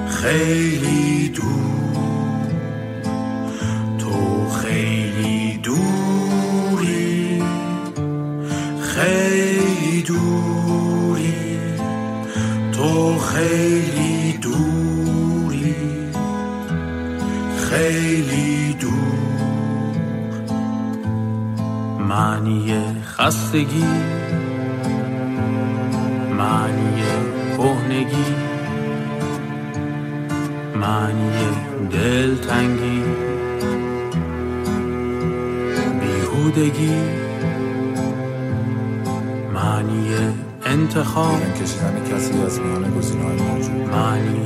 خیلی دور. تو خیلی دوری خیلی دوری. تو خیلی دوری خیلی دور. معنی خستگی معنی کهنگی معنی دلتنگی بیهودگی معنی انتخاب کشیدن کسی از میان گزینه‌های موجود. معنی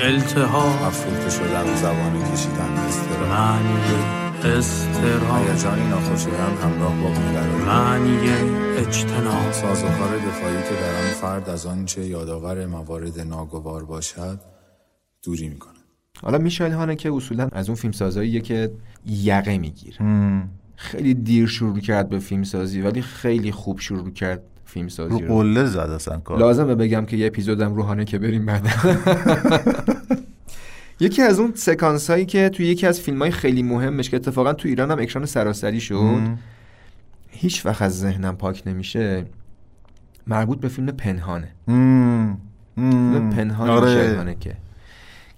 التهاب افروخته شدن زبان کشیدن استرا معنی استرام هیجانی ناخوشایند همراه با بیقراری معنی اجتناب. سازوکار دفاعی که در آن فرد از آنچه یادآور موارد ناگوار باشد دوری می‌کنه حالا میشایل هانه که اصولا از اون فیلم سازاییه که یقه می‌گیره. خیلی دیر شروع کرد به فیلم سازی ولی خیلی خوب شروع کرد فیلم سازی رو. قله زد اصلا کار. لازمه بگم که یه اپیزودم روحانه که بریم بعد. یکی از اون سکانس هایی که توی یکی از فیلم های خیلی مهمش که اتفاقا تو ایران هم اکران سراسری شد مم. هیچ وقت از ذهنم پاک نمیشه مربوط به فیلم پنهانه مم. فیلم. پنهان آره. هانکه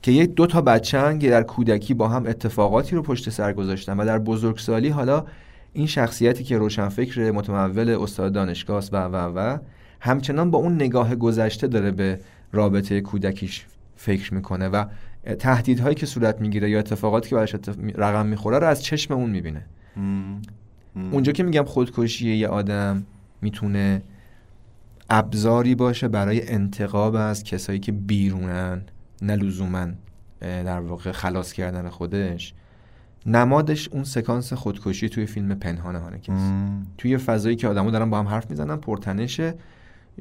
که یه دو تا بچه‌ن که در کودکی با هم اتفاقاتی رو پشت سر گذاشتن و در بزرگسالی حالا این شخصیتی که روشنفکر متمول استاد دانشگاه است و و و همچنان با اون نگاه گذشته داره به رابطه کودکیش فکر می‌کنه و تهدیدهایی که صورت می‌گیره یا اتفاقاتی که براش اتف... رقم می‌خوره رو از چشم اون می‌بینه. اونجا که میگم خودکشی یه آدم می‌تونه ابزاری باشه برای انتقاب از کسایی که بیرونن نه لزوما در واقع خلاص کردن خودش نمادش اون سکانس خودکشی توی فیلم پنهان هانکس توی فضایی که آدمو دارن با هم حرف می‌زنن پرتنشه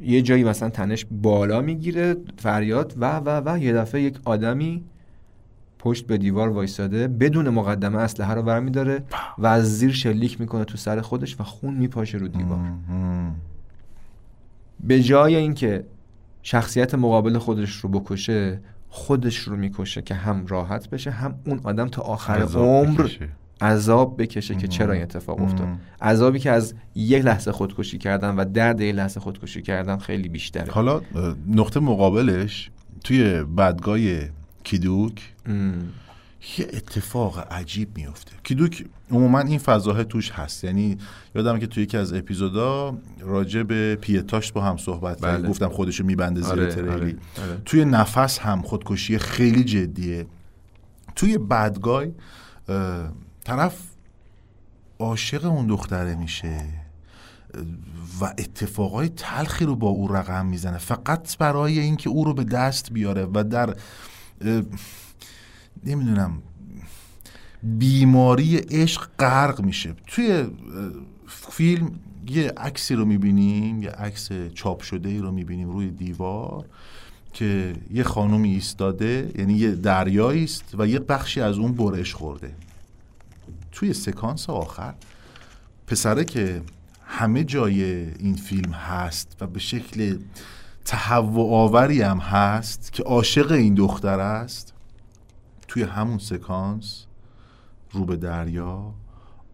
یه جایی مثلا تنش بالا می‌گیره فریاد و و و یه دفعه یک آدمی پشت به دیوار وایساده بدون مقدمه اسلحه رو برمیداره و از زیر شلیک می‌کنه تو سر خودش و خون میپاشه رو دیوار. به جای اینکه شخصیت مقابل خودش رو بکشه خودش رو می‌کشه که هم راحت بشه هم اون آدم تا آخر عمر بکشه. عذاب بکشه که چرا این اتفاق افتاد؟ عذابی که از یک لحظه خودکشی کردن و درد یک لحظه خودکشی کردن خیلی بیشتره. حالا نقطه مقابلش توی بدگای کیدوک. یه اتفاق عجیب میفته کیدوک عموما این فضاها توش هست. یعنی یادم که توی یکی از اپیزودا راجع به پیتاش با هم صحبت کردیم بله. گفتم خودشو میبنده زیر آره، تریلی. آره، آره. توی نفس هم خودکشی خیلی جدیه. توی بدگای طرف عاشق اون دختره میشه. و اتفاقای تلخی رو با او رقم می‌زنه. فقط برای اینکه او رو به دست بیاره و در نمی‌دونم. بیماری عشق غرق میشه. توی فیلم یه عکسی رو می‌بینیم یه عکس چاپ شده ای رو می‌بینیم روی دیوار که یه خانومی ایستاده یعنی یه دریایی است و یه بخشی از اون برش خورده. توی سکانس آخر پسره که همه جای این فیلم هست و به شکل تهوع آوری هم هست که عاشق این دختر است. توی همون سکانس رو به دریا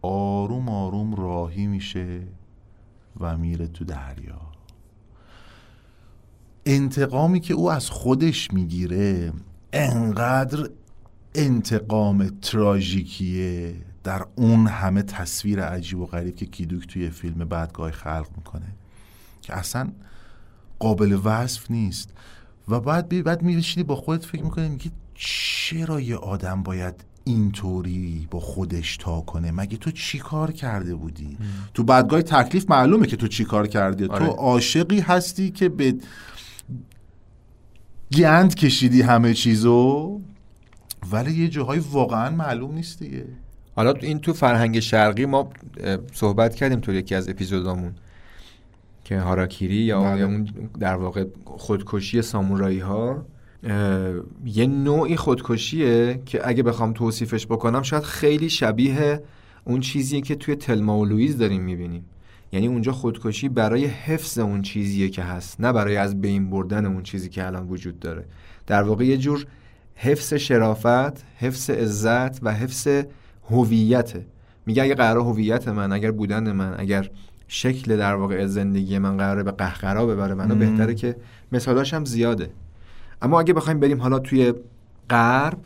آروم آروم راهی میشه و میره تو دریا. انتقامی که او از خودش می‌گیره انقدر انتقام تراژیکیه. در اون همه تصویر عجیب و غریب که کیدوک توی فیلم بدگاه خلق می‌کنه. که اصلا قابل وصف نیست. و بعد بی بعد میشینی با خودت فکر می‌کنی میگی چرا یه آدم باید اینطوری با خودش تا کنه؟ مگه تو چی کار کرده بودی؟ تو بدگاه تکلیف معلومه که تو چی کار کردی. آره. تو عاشقی هستی که به گند کشیدی همه چیزو ولی یه جاهای واقعا معلوم نیست دیگه. حالا این تو فرهنگ شرقی ما صحبت کردیم تو یکی از اپیزودامون. که هاراکیری یا بله. یا اون در واقع خودکشی سامورایی ها یه نوعی خودکشیه که اگه بخوام توصیفش بکنم شاید خیلی شبیه اون چیزیه که توی تلما و لویز داریم می‌بینیم. یعنی اونجا خودکشی برای حفظ اون چیزیه که هست نه برای از بین بردن اون چیزی که الان وجود داره. در واقع یه جور حفظ شرافت حفظ عزت و حفظ هویته میگه اگه قرار هویت من اگر بودن من اگر شکل در واقع زندگی من قراره به قهقرا ببره منو. بهتره که مثالاش هم زیاده. اما اگه بخوایم بریم حالا توی غرب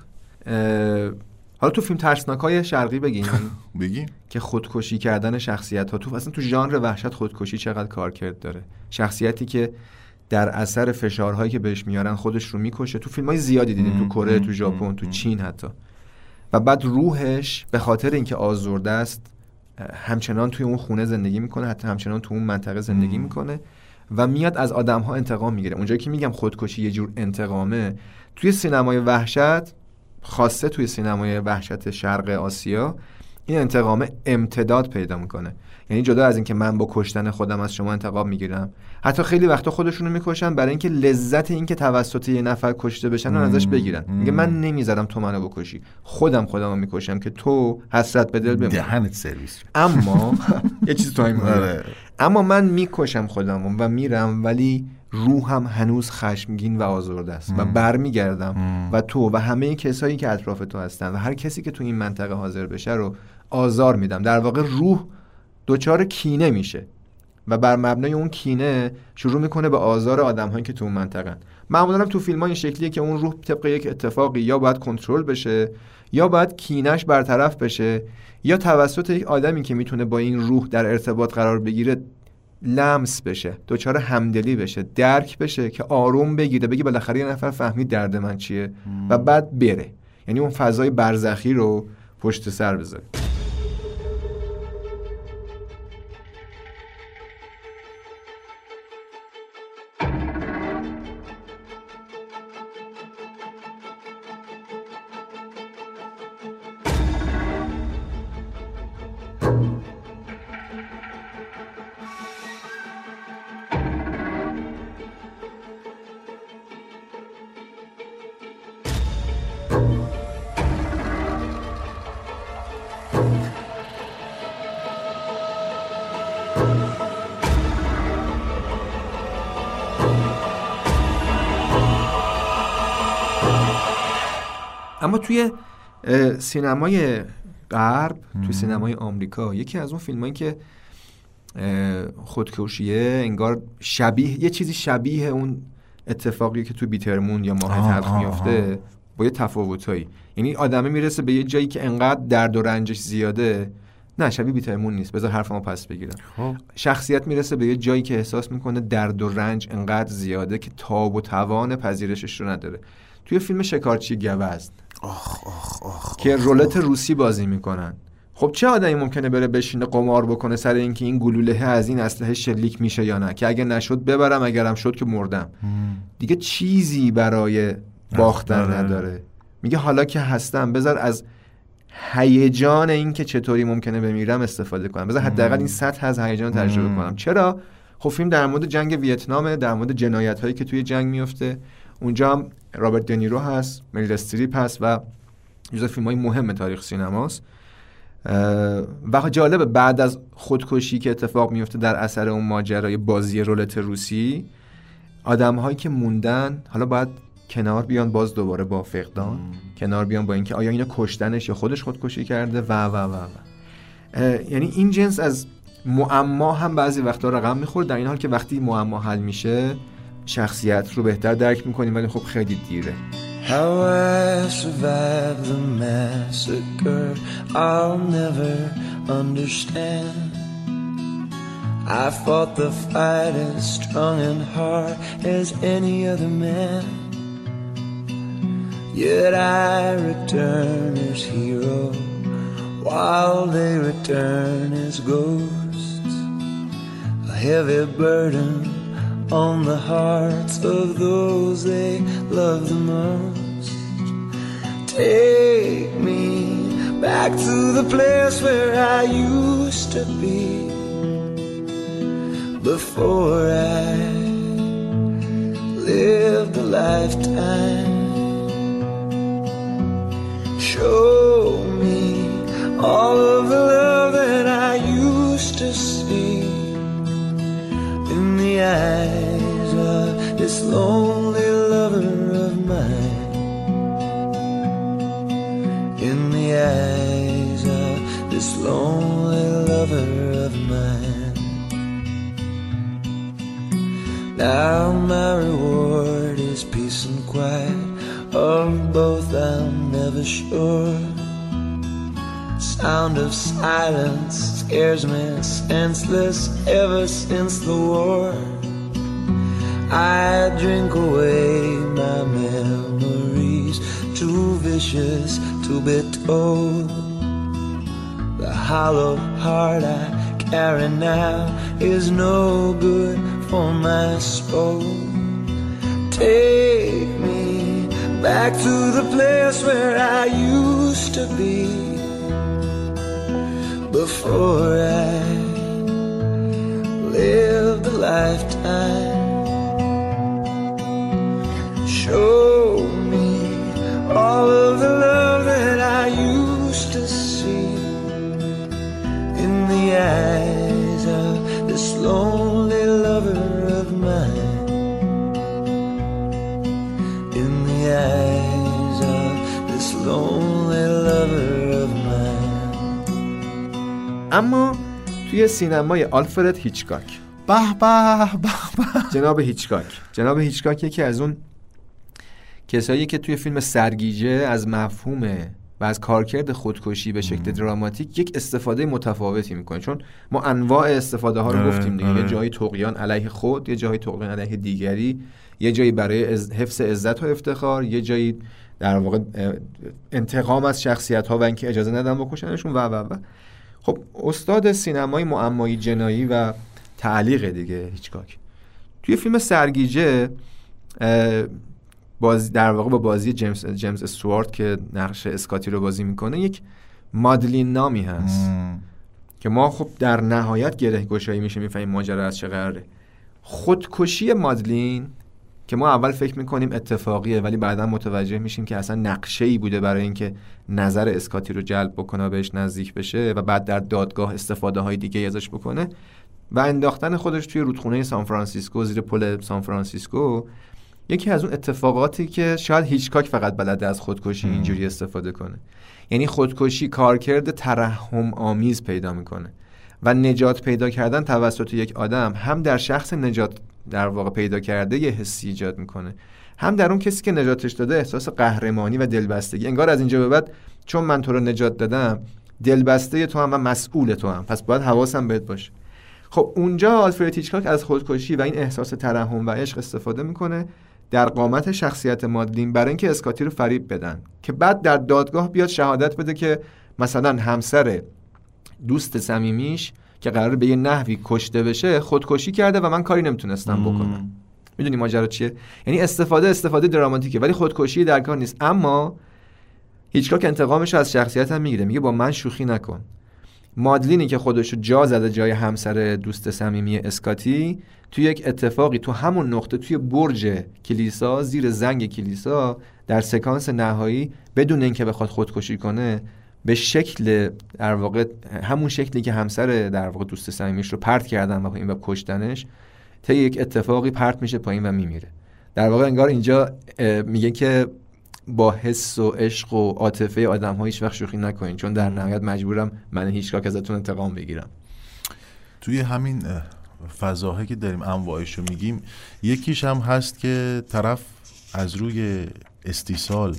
حالا تو فیلم ترسناک های شرقی بگیم. بگیم. که خودکشی کردن شخصیت ها تو اصلا تو ژانر وحشت خودکشی چقدر کارکرد داره. شخصیتی که در اثر فشارهایی که بهش میارن خودش رو می‌کشه. تو فیلم های زیادی دیدیم تو کره تو ژاپن تو چین حتی. و بعد روحش به خاطر اینکه آزرده است همچنان توی اون خونه زندگی می‌کنه حتی همچنان تو اون منطقه زندگی می‌کنه و میاد از آدم ها انتقام می‌گیره. اونجایی که میگم خودکشی یه جور انتقامه توی سینمای وحشت خاصه توی سینمای وحشت شرق آسیا این انتقام امتداد پیدا می‌کنه. یعنی جدا از اینکه من با کشتن خودم از شما انتقام می‌گیرم حتی خیلی وقتا خودشونو می‌کشن برای اینکه لذت اینکه توسط یه نفر کشته بشن رو ازش بگیرن. میگه من نمی‌ذارم تو منو بکشی. خودم خودم رو می‌کشم که تو حسرت به دل بمونی. دهنت سرویس اما یه چیز تو آره. اما من می‌کشم خودم و میرم ولی روحم هنوز خشمگین و آزرده است و برمیگردم و تو و همه کسایی که اطراف تو هستن و هر کسی که تو این منطقه حاضر بشه رو آزار میدم. در واقع روح دچار کینه میشه و بر مبنای اون کینه شروع می‌کنه به آزار آدم هایی که تو اون منطقه معمولا تو فیلم ها این شکلیه که اون روح طبق یک اتفاقی یا باید کنترل بشه یا باید کینش برطرف بشه یا توسط یک آدمی که می‌تونه با این روح در ارتباط قرار بگیره لمس بشه دچار همدلی بشه درک بشه که آروم بگیره بگی بالاخره یه نفر فهمید درد من چیه و بعد بره. یعنی اون فضای برزخی رو پشت سر بذاره. توی سینمای غرب توی سینمای آمریکا یکی از اون فیلمایی که خودکشیه انگار شبیه یه چیزی شبیه اون اتفاقی که تو بیترمون یا ماه تلخ میفته با یه تفاوتایی. یعنی آدمه می‌رسه به یه جایی که انقدر درد و رنجش زیاده. نه شبیه بیترمون نیست. بذار حرفمو پس بگیرم. خب. شخصیت می‌رسه به یه جایی که احساس می‌کنه درد و رنج انقدر زیاده که تاب و توان پذیرشش رو نداره. توی فیلم شکارچی گوزن آخ آخ آخ که رولت روسی بازی می‌کنن. خب چه آدمی ممکنه بره بشینه قمار بکنه سر اینکه این گلوله از این اسلحه شلیک میشه یا نه؟ که اگه نشد ببرم اگرم شد که مردم. دیگه چیزی برای باختن آره. نداره. میگه حالا که هستم بذار از هیجان این که چطوری ممکنه بمیرم استفاده کنم. بذار حداقل این سطح از هیجان تجربه کنم. چرا؟ خب فیلم در مورد جنگ ویتنامه در مورد جنایت هایی که توی جنگ میفته اونجا هم رابرت دنیرو هست مریل استریپ هست و جزو فیلم های مهم تاریخ سینماست. و جالبه بعد از خودکشی که اتفاق میفته در اثر اون ماجرای بازی رولت روسی آدم هایی که موندن حالا باید کنار بیان باز دوباره با فقدان کنار بیان با اینکه آیا اینو کشتنش یا خودش خودکشی کرده و و و و. یعنی این جنس از معما هم بعضی وقتا رقم می‌خوره در این حال که وقتی معما حل میشه شخصیت رو بهتر درک می‌کنیم ولی خب خیلی دیره How I survived the massacre, I'll never understand. I fought the fight as strong and hard as any other man. Yet I return as hero, while they return as ghosts. A heavy burden on the hearts of those they love the most. Take me back to the place where I used to be before I lived a lifetime. Show me all of the love that I used to see in the eyes of this lonely lover of mine. In the eyes of this lonely lover of mine. Now my reward is peace and quiet. Of both I'm never sure. sound of silence scares me senseless ever since the war. I drink away my memories, too vicious to be told. The hollow heart I carry now is no good for my soul. Take me back to the place where I used to be before I lived a lifetime. Show me all of the love that I used to see in the eyes of this lonely اما توی سینمای آلفرد هیچکاک. به به به به. جناب هیچکاک. جناب هیچکاک یکی از اون کسایی که توی فیلم سرگیجه از مفهوم و از کارکرد خودکشی به شکل دراماتیک یک استفاده متفاوتی می‌کنه. چون ما انواع استفاده ها رو آره، گفتیم دیگه. آره. یه جایی تقیان علیه خود یه جایی تقیان علیه دیگری یه جایی برای حفظ عزت و افتخار یه جایی در واقع انتقام از شخصیت ها و اینکه اجازه ندن بکشنشون و و و. خب استاد سینمای معمایی جنایی و تعلیق دیگه هیچکاک. توی فیلم سرگیجه اه، بازی در واقع با بازی جیمز جیمز استوارت که نقش اسکاتی رو بازی می‌کنه یک مادلین نامی هست. که ما خب در نهایت گره گشایی میشه می‌فهمیم ماجرا از چه قراره. خودکشی مادلین که ما اول فکر می‌کنیم اتفاقیه ولی بعدا متوجه میشیم که اصلا نقشه ای بوده برای اینکه نظر اسکاتی رو جلب بکنه و بهش نزدیک بشه و بعد در دادگاه استفاده های دیگه ازش بکنه. و انداختن خودش توی رودخونه سان فرانسیسکو زیر پل سان فرانسیسکو یکی از اون اتفاقاتی که شاید هیچکاک فقط بلده از خودکشی اینجوری استفاده کنه. یعنی خودکشی کارکرد ترحم آمیز پیدا می‌کنه و نجات پیدا کردن توسط یک آدم هم در شخص نجات در واقع پیدا کرده یه حسی ایجاد می‌کنه. هم در اون کسی که نجاتش داده احساس قهرمانی و دلبستگی. انگار از اینجا به بعد چون من تو رو نجات دادم دلبسته تو هم و مسئول تو هم. پس باید حواسم بهت باشه. خب اونجا آلفرد هیچکاک از خودکشی و این احساس ترحم و عشق استفاده می‌کنه در قامت شخصیت مادلین برای اینکه اسکاتی رو فریب بدن. که بعد در دادگاه بیاد شهادت بده که مثلا همسر دوست صمیمیش که قرار به یه نحوی کشته بشه خودکشی کرده و من کاری نمی‌تونستم بکنم. می‌دونی ماجرا چیه؟ یعنی استفاده استفاده دراماتیکه ولی خودکشی در کار نیست. اما هیچکاک انتقامش رو از شخصیت هم می‌گیره. میگه با من شوخی نکن. مادلینی که خودشو جا زده جای همسر دوست صمیمی اسکاتی تو یک اتفاقی تو همون نقطه توی برج کلیسا زیر زنگ کلیسا در سکانس نهایی بدون اینکه بخواد خودکشی کنه به شکل در واقع همون شکلی که همسر در واقع دوست صمیمیش رو پرت کردن و این و کشتنش تا یک اتفاقی پرت میشه پایین و میمیره. در واقع انگار اینجا میگه که با حس و عشق و عاطفه آدم ها وقت شوخی نکنین چون در نهایت مجبورم من هیچگاه ازتون انتقام بگیرم. توی همین اه، فضاهایی که داریم انواعش رو میگیم یکیش هم هست که طرف از روی استیصال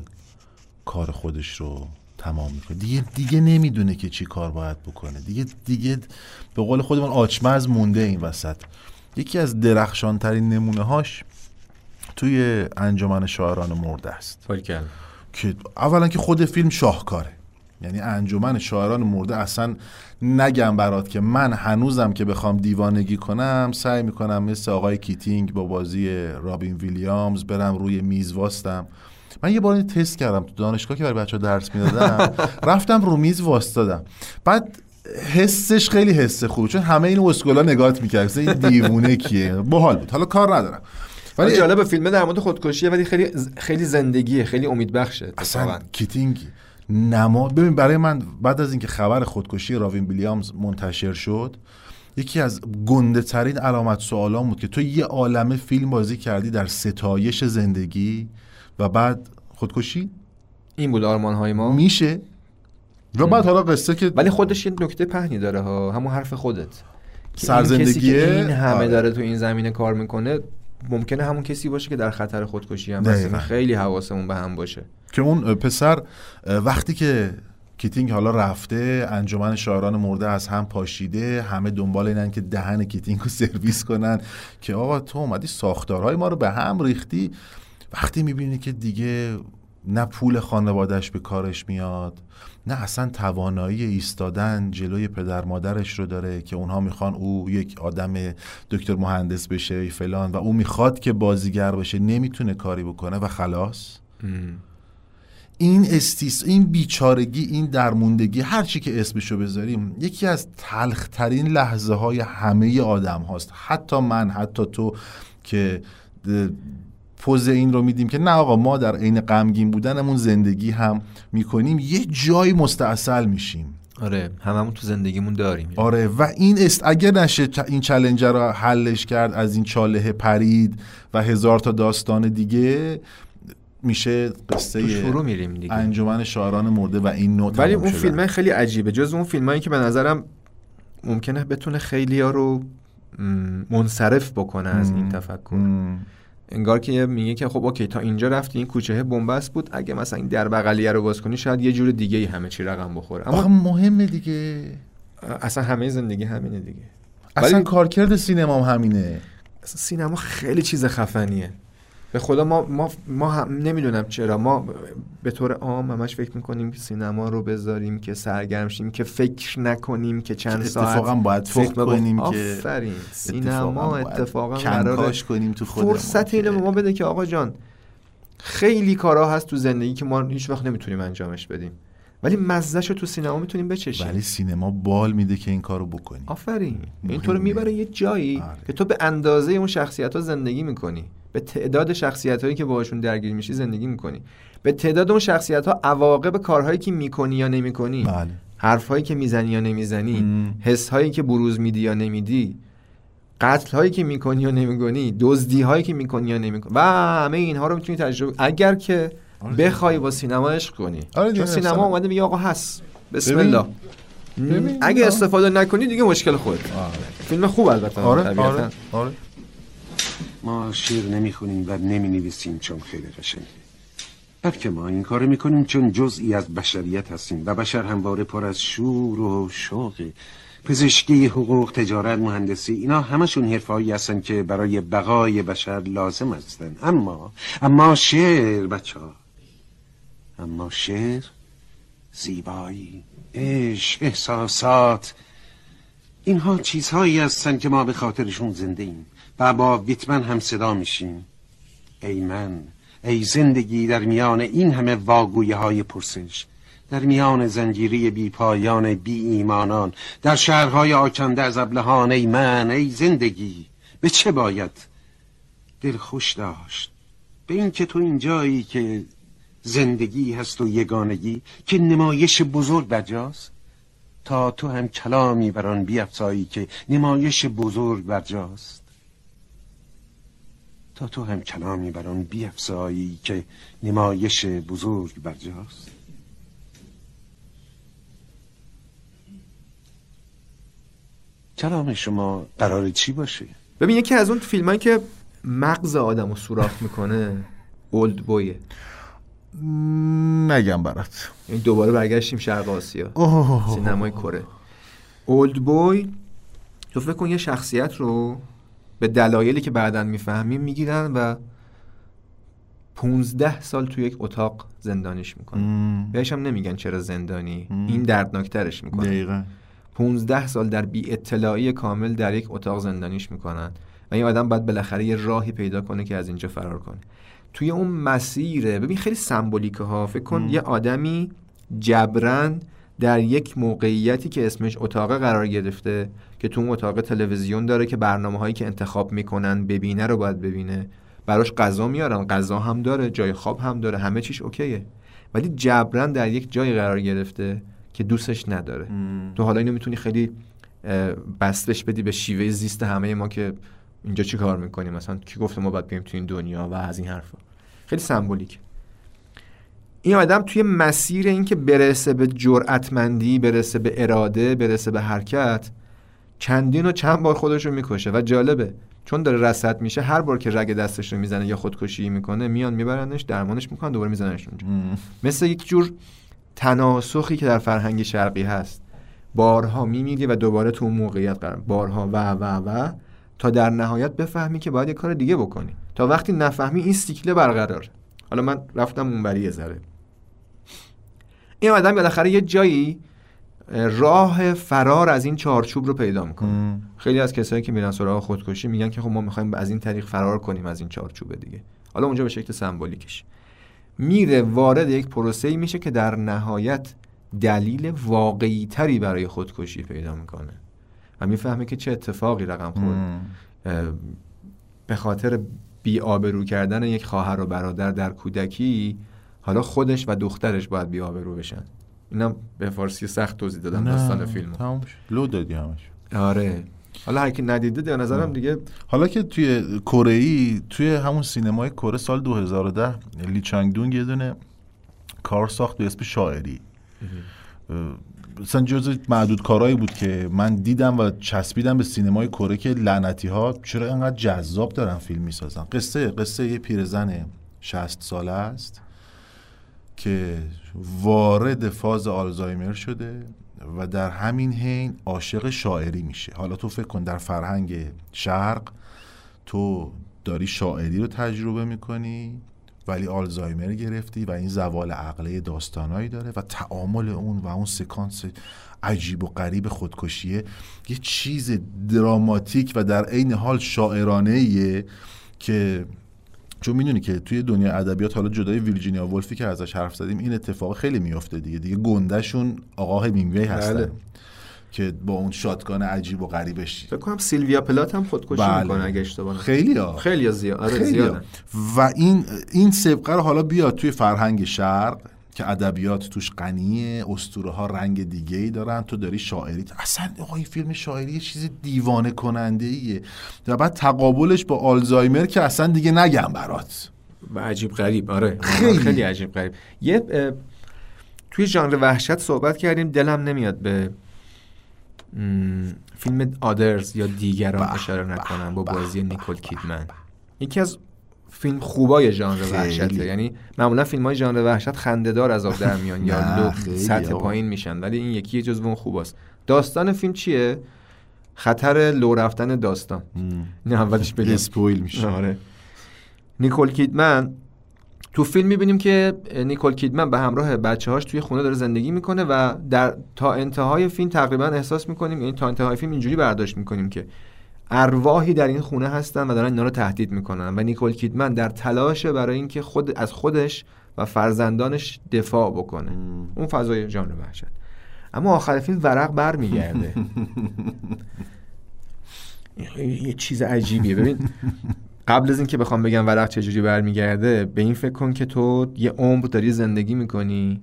کار خودش رو تمام می‌کنه. دیگه دیگه نمی‌دونه که چی کار باید بکنه. دیگه دیگه به قول خودمون آچمز مونده این وسط. یکی از درخشان ترین نمونه هاش توی انجمن شاعران مرده است. که اولا که خود فیلم شاهکاره. یعنی انجمن شاعران مرده اصلا نگم برات که من هنوزم که بخوام دیوانگی کنم سعی می‌کنم مثل آقای کیتینگ با بازی رابین ویلیامز برم روی میز واستم. من یه بار تست کردم تو دانشگاه که برای بچه درس می‌دادم. رفتم رو میز واستادم بعد حسش خیلی حس خوب چون همه این اسکولا نگات می‌کرد این دیوونه کیه؟ باحال بود. حالا کار ندارم. ولی جالب فیلمه در مورد خودکشیه ولی خیلی خیلی زندگیه خیلی امیدبخشه اصلا اتفاقاً. کیتینگ نما ببین برای من بعد از اینکه خبر خودکشی رابین ویلیامز منتشر شد یکی از گنده ترین علامت سوالان بود که تو یه عالمه فیلم بازی کردی در ستایش زندگی و بعد خودکشی؟ این بود آرمان های ما. میشه؟ و بعد حالا قصه که ولی خودش یه نکته پنهانی داره ها همون حرف خودت. که این همه آره. داره تو این زمینه کار می‌کنه ممکنه همون کسی باشه که در خطر خودکشی هم هست. خیلی حواسمون به هم باشه. که اون پسر وقتی که کیتینگ حالا رفته انجمن شاعران مرده از هم پاشیده همه دنبال اینن که دهن کیتینگ رو سرویس کنن که آقا تو اومدی ساختارهای ما رو به هم ریختی. وقتی می‌بینی که دیگه نه پول خانوادش به کارش میاد نه اصلا توانایی ایستادن جلوی پدر مادرش رو داره که اونها می‌خوان او یک آدم دکتر مهندس بشه فلان و او می‌خواد که بازیگر بشه نمی‌تونه کاری بکنه و خلاص. این استیس این بیچارگی این درموندگی هر چی که اسمشو بذاریم یکی از تلخترین لحظه های همه آدم هاست. حتی من حتی تو که پوز این رو میدیم که نه آقا ما در عین غمگین بودنمون زندگی هم می‌کنیم. یه جایی مستاصل میشیم. آره هممون تو زندگیمون داریم. آره و این است اگر نشه این چلنجر رو حلش کرد از این چاله پرید و هزار تا داستان دیگه میشه قصه شروع میریم دیگه. انجمن شاعران مرده و این نوت ولی اون فیلم خیلی عجیبه. جز اون فیلمایی که به نظرم ممکنه بتونه خیلی ها رو منصرف بکنه از این تفکر. انگار که میگه که خب اوکی تا اینجا رفتی این کوچه بنبست بود. اگه مثلا این در بغلیه رو باز کنی شاید یه جور دیگه ای همه چی رقم بخوره. اما مهمه دیگه. اصلا همه زندگی همینه دیگه. اصلا کارکرد سینما همینه. اصلا سینما خیلی چیز خفنیه. به خدا ما ما ما هم نمی‌دونم چرا. ما به طور عام همش فکر می‌کنیم که سینما رو بذاریم که سرگرم شیم که فکر نکنیم که چند ساعت اتفاقا باید فکر کنیم که آفرین. سینما اتفاقا کنکاش کنیم تو خودمون فرصت اینو ما بده که آقا جان خیلی کارا هست تو زندگی که ما هیچ وقت نمی‌تونیم انجامش بدیم. ولی مزهش رو تو سینما می‌تونیم بچشیم. ولی سینما بال میده که این کارو بکنی. آفرین. این تو رو می‌بره یه جایی آره. که تو به اندازه اون شخصیت ها زندگی می‌کنی. به تعداد شخصیت هایی که باهاشون درگیر میشی زندگی می‌کنی. به تعداد اون شخصیت ها عواقب کارهایی که می‌کنی یا نمی‌کنی. بله. حرف هایی که می‌زنی یا نمی‌زنی. حس هایی که بروز میدی یا نمیدی. قتل هایی که می‌کنی یا نمی‌کنی. دزدی هایی که می‌کنی یا نمی‌کنی. و همه اینها رو می‌تونی تجربه اگر که بخوای با سینما عشق کنی. آره چون سینما اومده میگه آقا هست. بسم الله. اگه استفاده نکنی دیگه مشکل خود آره. فیلم خوب البته. آره آره, آره. ما شعر نمی‌خونیم و نمی نویسیم چون خیلی قشنگه. بلکه ما این کار می‌کنیم چون جزئی از بشریت هستیم و بشر همواره پر از شور و شوق پزشکی حقوق تجارت مهندسی اینا همشون حرفهایی هستن که برای بقای بشر لازم هستن. اما اما شعر بچه ها. اما شعر زیبایی عشق احساسات اینها چیزهایی هستن که ما به خاطرشون زنده ایم. و با ویتمن هم صدا میشیم. ای من ای زندگی در میان این همه واگویه های پرسش در میان زنجیری بی پایان بی ایمانان در شهرهای آکنده از ابلهان ای من ای زندگی به چه باید دل خوش داشت؟ به این که تو اینجایی که زندگی هست و یگانگی که نمایش بزرگ بجاست تا تو هم کلامی بر آن بیافزایی که نمایش بزرگ برجاست. تا تو هم کلامی بر آن بیافزایی که نمایش بزرگ برجاست کلام شما قرار چی باشه؟ ببین یکی از اون فیلم که مغز آدم رو سوراخ می‌کنه اولد بویه نگم برات. این دوباره برگشتیم شرق آسیا. سینمای کره. اولد بوی تو فکر کن یه شخصیت رو به دلایلی که بعدا می‌فهمیم می‌گیرن و 15 سال تو یک اتاق زندانیش می‌کنن. بهش هم نمیگن چرا زندانی. ام. این دردناکترش می‌کنن دقیقا. 15 سال در بی اطلاعی کامل در یک اتاق زندانیش می‌کنن. و این آدم باید بالاخره یه راهی پیدا کنه که از اینجا فرار کنه. توی اون مسیره ببین خیلی سمبولیکه ها فکر کن یه آدمی جبران در یک موقعیتی که اسمش اتاق قرار گرفته که تو اون اتاق تلویزیون داره که برنامه هایی که انتخاب می‌کنن ببینه رو باید ببینه. براش غذا میارن غذا هم داره جای خواب هم داره همه چیش اوکیه. ولی جبران در یک جای قرار گرفته که دوستش نداره. تو حالا اینو می‌تونی خیلی بستش بدی به شیوه زیست همه ما که اینجا چی کار می‌کنیم؟ مثلا کی گفته ما باید بیایم تو این دنیا و از این حرفا. خیلی سمبولیک. این آدم توی مسیر اینکه برسه به جرأتمندی برسه به اراده برسه به حرکت چندین و چند بار خودش رو می‌کشه و جالبه. چون داره رصد میشه هر بار که رگ دستش رو می‌زنه یا خودکشی می‌کنه میان میبرنش درمانش می‌کنن دوباره میزننش اونجا. مثل یک جور تناسخی که در فرهنگ شرقی هست. بارها میمیری و دوباره تو اون موقعیت قرار بارها و و و تا در نهایت بفهمی که باید یه کار دیگه بکنی. تا وقتی نفهمی این سیکله برقرار حالا من رفتم اونوری یه ذره. این آدم بالاخره یه جایی راه فرار از این چارچوب رو پیدا می‌کنه. خیلی از کسایی که میرن سراغ خودکشی میگن که خب ما می‌خوایم از این طریق فرار کنیم از این چارچوب دیگه. حالا اونجا به شکل سمبولیکش. میره وارد یک پروسه میشه که در نهایت دلیل واقعی تری برای خودکشی پیدا می‌کنه. و می‌فهمه که چه اتفاقی رقم خورد. به خاطر بی آبرو کردن یک خواهر و برادر در کودکی حالا خودش و دخترش باید بی آبرو بشن. اینم به فارسی سخت توضیح دادم داستان فیلم لو دادی همش. آره. حالا هر کی ندیده به نظرم دیگه حالا که توی کره ای توی همون سینمای کره سال 2010 لی چانگ دونگ یه دونه کار ساخت به اسم شاعری. مثلا جز معدود کارهایی بود که من دیدم و چسبیدم به سینمای کره که لعنتی ها چرا اینقدر جذاب دارن فیلم می‌سازن. قصه قصه یه پیرزن 60 ساله است. که وارد فاز آلزایمر شده و در همین حین عاشق شاعری میشه. حالا تو فکر کن در فرهنگ شرق تو داری شاعری رو تجربه می‌کنی ولی آلزایمر گرفتی و این زوال عقله داستانایی داره و تعامل اون و اون سکانس عجیب و غریب خودکشیه یه چیز دراماتیک و در عین حال شاعرانه که چون می‌دونی که توی دنیا ادبیات حالا جدای ویرجینیا ولفی که ازش حرف زدیم این اتفاق خیلی میفته دیگه. دیگه گندهشون آقا همینگوی هستن بله. که با اون شاتگان عجیب و غریبش. فکر کنم سیلویا پلات هم خودکشی بله. می‌کنه اگه اشتباه خیلی ها خیلی زیاد. آره. و این این سبقه رو حالا بیاد توی فرهنگ شرق. که ادبیات توش غنیه اسطوره ها رنگ دیگه ای دارن. تو داری شاعری اصلا آقا این فیلم شاعری یه چیز دیوانه کننده ایه و بعد تقابلش با آلزایمر که اصلا دیگه نگم برات. و عجیب غریب. آره. خیلی, خیلی عجیب غریب. یه توی ژانر وحشت صحبت کردیم. دلم نمیاد به فیلم آدرز یا دیگران اشاره نکنم با بازی نیکول کیدمن. یکی از فیلم خوبای ژانر وحشته. یعنی معمولا فیلم های ژانر وحشت خندهدار از آب در میان یا سطح پایین میشن. ولی این یکی جزو اون خوباست داستان فیلم چیه؟ خطر لو رفتن داستان. نه اولش بگم. اسپویل میشه. آره. نیکول کیدمن تو فیلم می‌بینیم که نیکول کیدمن به همراه بچه هاش توی خونه داره زندگی می‌کنه و در تا انتهای فیلم تقریبا احساس می‌کنیم یعنی تا انتهای فیلم اینجوری برداشت می‌کنیم که ارواحی در این خونه هستن و دارن اینا رو تهدید می‌کنن و نیکول کیدمن در تلاش برای اینکه خود از خودش و فرزندانش دفاع بکنه. ام. اون فضای جان وحشت. اما آخر فیلم ورق برمیگرده. یه چیز عجیبیه. ببین قبل از اینکه بخوام بگم ورق چجوری برمیگرده به این فکر کن که تو یه عمر داری زندگی می‌کنی.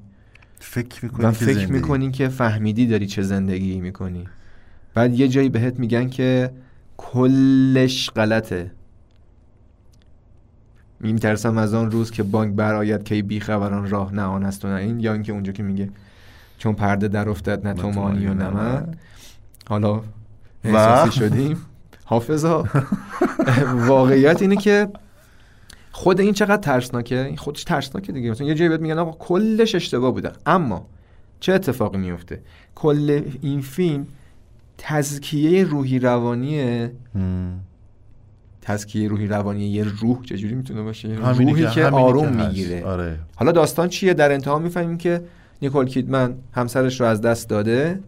فکر می‌کنی و فکر می‌کنی که فهمیدی داری چه زندگی می‌کنی. بعد یه جایی بهت میگن که کلش غلطه. میترسم از آن روز که بانک برآید که بیخبران راه نه آن است و نه این یا اینکه اونجا که میگه چون پرده در افتاد نه تو مانی و نه من. حالا احساسی شدیم. حافظا. واقعیت اینه که خود این چقدر ترسناکه؟ این خودش ترسناکه دیگه. مثلا یه جایی بهت میگن آقا کلش اشتباه بوده. اما چه اتفاقی میفته کل این فیلم تزکیه روحی روانیه؟ تزکیه روحی روانی یه روح چجوری می‌تونه باشه؟ روحی که, که آروم می‌گیره. آره. حالا داستان چیه؟ در انتها می‌فهمیم که نیکول کیدمن همسرش رو از دست داده.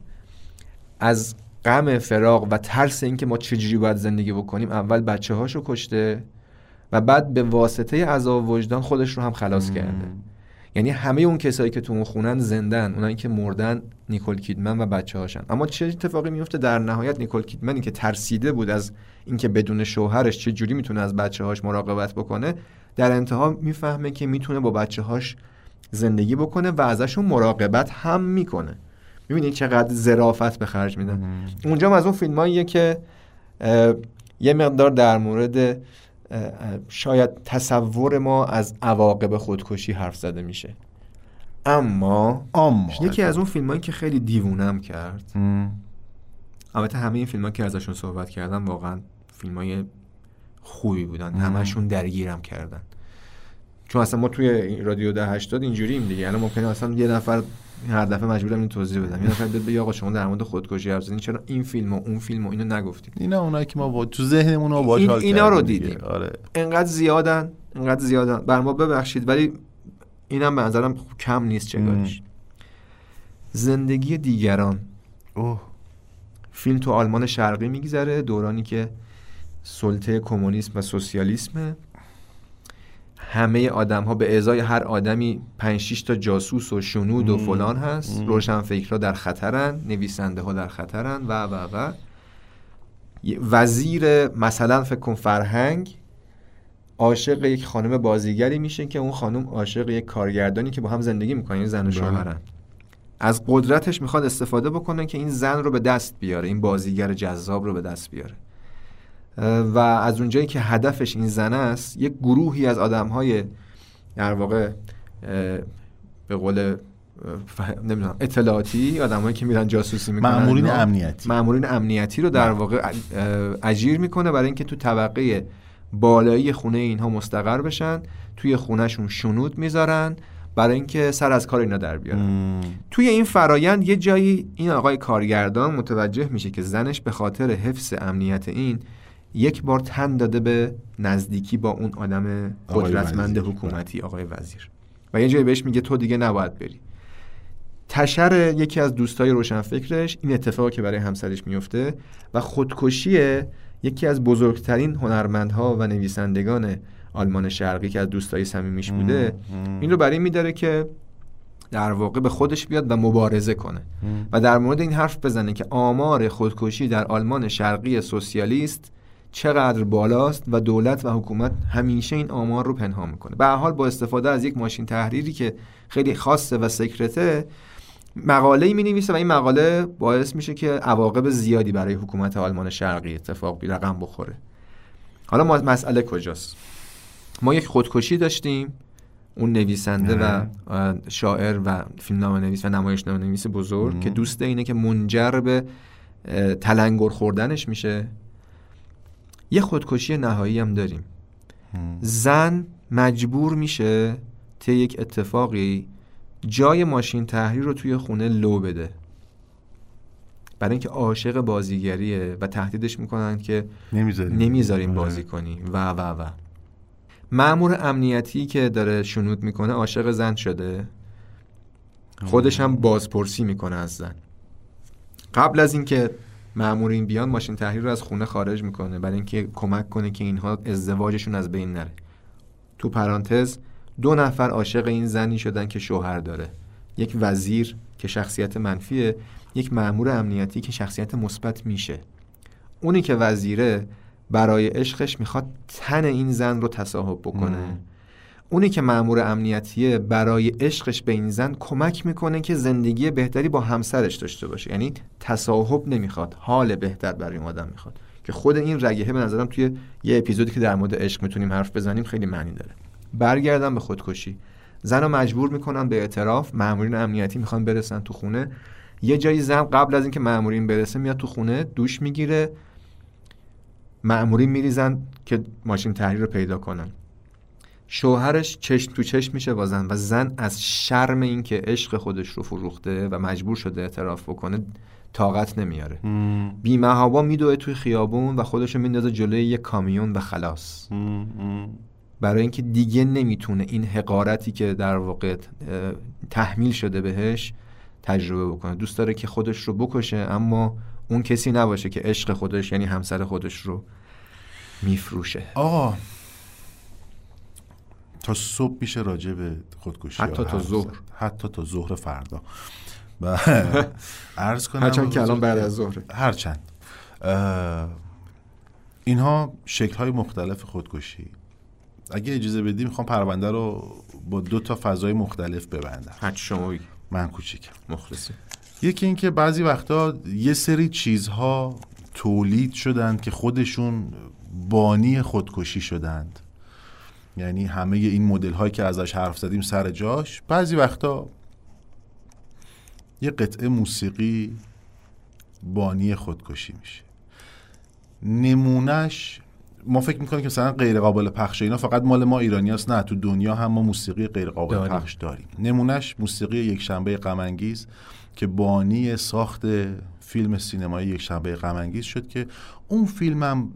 از غم فراق و ترس اینکه ما چجوری باید زندگی بکنیم اول بچه هاشو کشته و بعد به واسطه عذاب وجدان خودش رو هم خلاص. کرده. یعنی همه اون کسایی که تو اون خونن زندن اونایی که مردن نیکول کیدمن و بچه هاشن اما چه اتفاقی میفته در نهایت نیکول کیدمنی که ترسیده بود از اینکه بدون شوهرش چه جوری می‌تونه از بچه هاش مراقبت بکنه در انتها می‌فهمه که می‌تونه با بچه هاش زندگی بکنه و ازشون مراقبت هم می‌کنه. می‌بینید چقدر ظرافت به خرج میدن. اونجا از اون فیلماییه که یه مقدار در مورد شاید تصور ما از عواقب خودکشی حرف زده میشه. اما اما یکی از اون فیلمایی که خیلی دیوونم کرد. البته همه این فیلم که ازشون صحبت کردم واقعا فیلم های خوبی بودن. همشون درگیرم کردن. چون اصلا ما توی رادیو ده هشتاد اینجوریم دیگه. الان ممکنه اصلا یه نفر هر دفعه مجبورم این توضیح بدم. یه نفر بگه آقا شما در مورد خودکشی حرف زدین چرا این فیلم و اون فیلم و اینو نگفتید اینا اونایی که ما با تو ذهنمون رو باهاش این اینا رو. دیدیم. آره. انقدر زیادن انقدر زیادن. بر ما ببخشید ولی اینم به نظرم کم نیست چگاهش. زندگی دیگران. اوه. فیلم تو آلمان شرقی میگذره دورانی که سلطه کمونیسم و سوسیالیسمه همه آدم ها به ازای هر آدمی 5 6 تا جاسوس و شنود و. فلان هست. روشن فکرها در خطرن نویسنده ها در خطرن و و و وزیر مثلا فکر کن فرهنگ عاشق یک خانم بازیگری میشه که اون خانم عاشق یک کارگردانی که با هم زندگی می‌کنن یعنی زن و بله. شوهرن از قدرتش می‌خواد استفاده بکنه که این زن رو به دست بیاره این بازیگر جذاب رو به دست بیاره و از اونجایی که هدفش این زن است یک گروهی از آدم های در واقع به قول نمی‌دونم اطلاعاتی آدمایی که میرن جاسوسی می‌کنن مأمورین اینا، امنیتی. مأمورین امنیتی رو در واقع اه، اجیر می‌کنه برای اینکه تو طبقه بالایی خونه اینها مستقر بشن توی خونهشون شنود می‌ذارن برای اینکه سر از کار اینا در بیارن. توی این فرایند یه جایی این آقای کارگردان متوجه میشه که زنش به خاطر حفظ امنیت این یک بار تن داده به نزدیکی با اون آدم قدرتمند. حکومتی آقای وزیر. و یه جایی بهش میگه تو دیگه نباید بری. تشر یکی از دوستای روشنفکرش این اتفاقی که برای همسرش میفته و خودکشی یکی از بزرگترین هنرمندها و نویسندگان آلمان شرقی که از دوستای صمیمیش بوده این رو برای میداره که در واقع به خودش بیاد و مبارزه کنه. و در مورد این حرف بزنه که آمار خودکشی در آلمان شرقی سوسیالیست چقدر بالاست و دولت و حکومت همیشه این آمار رو پنهان می‌کنه. به حال با استفاده از یک ماشین تحریری که خیلی خاصه و سکرته مقاله می نویسه و این مقاله باعث میشه که عواقب زیادی برای حکومت آلمان شرقی اتفاق بی رقم بخوره. حالا ما مسئله کجاست؟ ما یک خودکشی داشتیم. اون نویسنده و آره. اه، شاعر و فیلمنامه نویس و نمایشنامه نویس بزرگ مم. که دوست اینه که منجر به تلنگر خوردنش میشه. یه خودکشی نهایی هم داریم. زن مجبور میشه طی یک اتفاقی جای ماشین تحریر رو توی خونه لو بده. برای اینکه عاشق بازیگریه و تهدیدش می‌کنن که نمی‌ذاریم. نمی‌ذاریم آره. بازی کنی. و و و. مأمور امنیتی که داره شنود می‌کنه عاشق زن شده. خودش هم بازپرسی می‌کنه از زن. قبل از اینکه مأمورین بیان ماشین تحریر رو از خونه خارج می‌کنه برای اینکه کمک کنه که اینها ازدواجشون از بین نره. تو پرانتز دو نفر عاشق این زنی شدن که شوهر داره. یک وزیر که شخصیت منفیه یک مأمور امنیتی که شخصیت مثبت میشه. اونی که وزیره برای عشقش می‌خواد تن این زن رو تصاحب بکنه. مم. اونی که مأمور امنیتیه برای عشقش به این زن کمک می‌کنه که زندگی بهتری با همسرش داشته باشه. یعنی تصاحب نمی‌خواد حال بهتر برای این آدم می‌خواد. که خود این رگهه به نظرم توی یه اپیزودی که در مورد عشق می‌تونیم حرف بزنیم خیلی معنی داره. برگردم به خودکشی. زن رو مجبور می‌کنن به اعتراف. مأمورین امنیتی می‌خوان برسن تو خونه. یه جایی زن قبل از اینکه مأمورین برسه میاد تو خونه دوش می‌گیره. مأمورین میریزن که ماشین تحریر رو پیدا کنن. شوهرش چشم تو چشم میشه با زن و زن از شرم اینکه عشق خودش رو فروخته و مجبور شده اعتراف بکنه طاقت نمیاره. بیمهابا میدوه توی خیابون و خودش رو میندازه جلوی یه کامیون و خلاص. برای اینکه دیگه نمی‌تونه این حقارتی که در واقع تحمیل شده بهش تجربه بکنه. دوست داره که خودش رو بکشه اما اون کسی نباشه که عشق خودش یعنی همسر خودش رو میفروشه. آقا تا صبح میشه راجع به خودکشی حتی تا ظهر. حتی تا ظهر فردا. و عرض کنم هرچند که الان بعد از ظهره. هرچند. اینها شکل های مختلف خودکشی. اگه اجازه بدی می‌خوام پرونده رو با دو تا فضای مختلف ببندم. حد شما. من کوچیکم. مخلصی یکی اینکه بعضی وقتا یه سری چیزها تولید شدند که خودشون بانی خودکشی شدند. یعنی همه این مدل هایی که ازش حرف زدیم سر جاش. بعضی وقتا یه قطعه موسیقی بانی خودکشی میشه. نمونهش ما فکر می‌کنیم که مثلا غیر قابل پخشه اینا فقط مال ما ایرانیاست نه تو دنیا هم ما موسیقی غیر قابل داریم. پخش داریم. نمونهش موسیقی یک شنبه غم که بانی ساخت فیلم سینمایی یک شنبه غم شد که اون فیلمم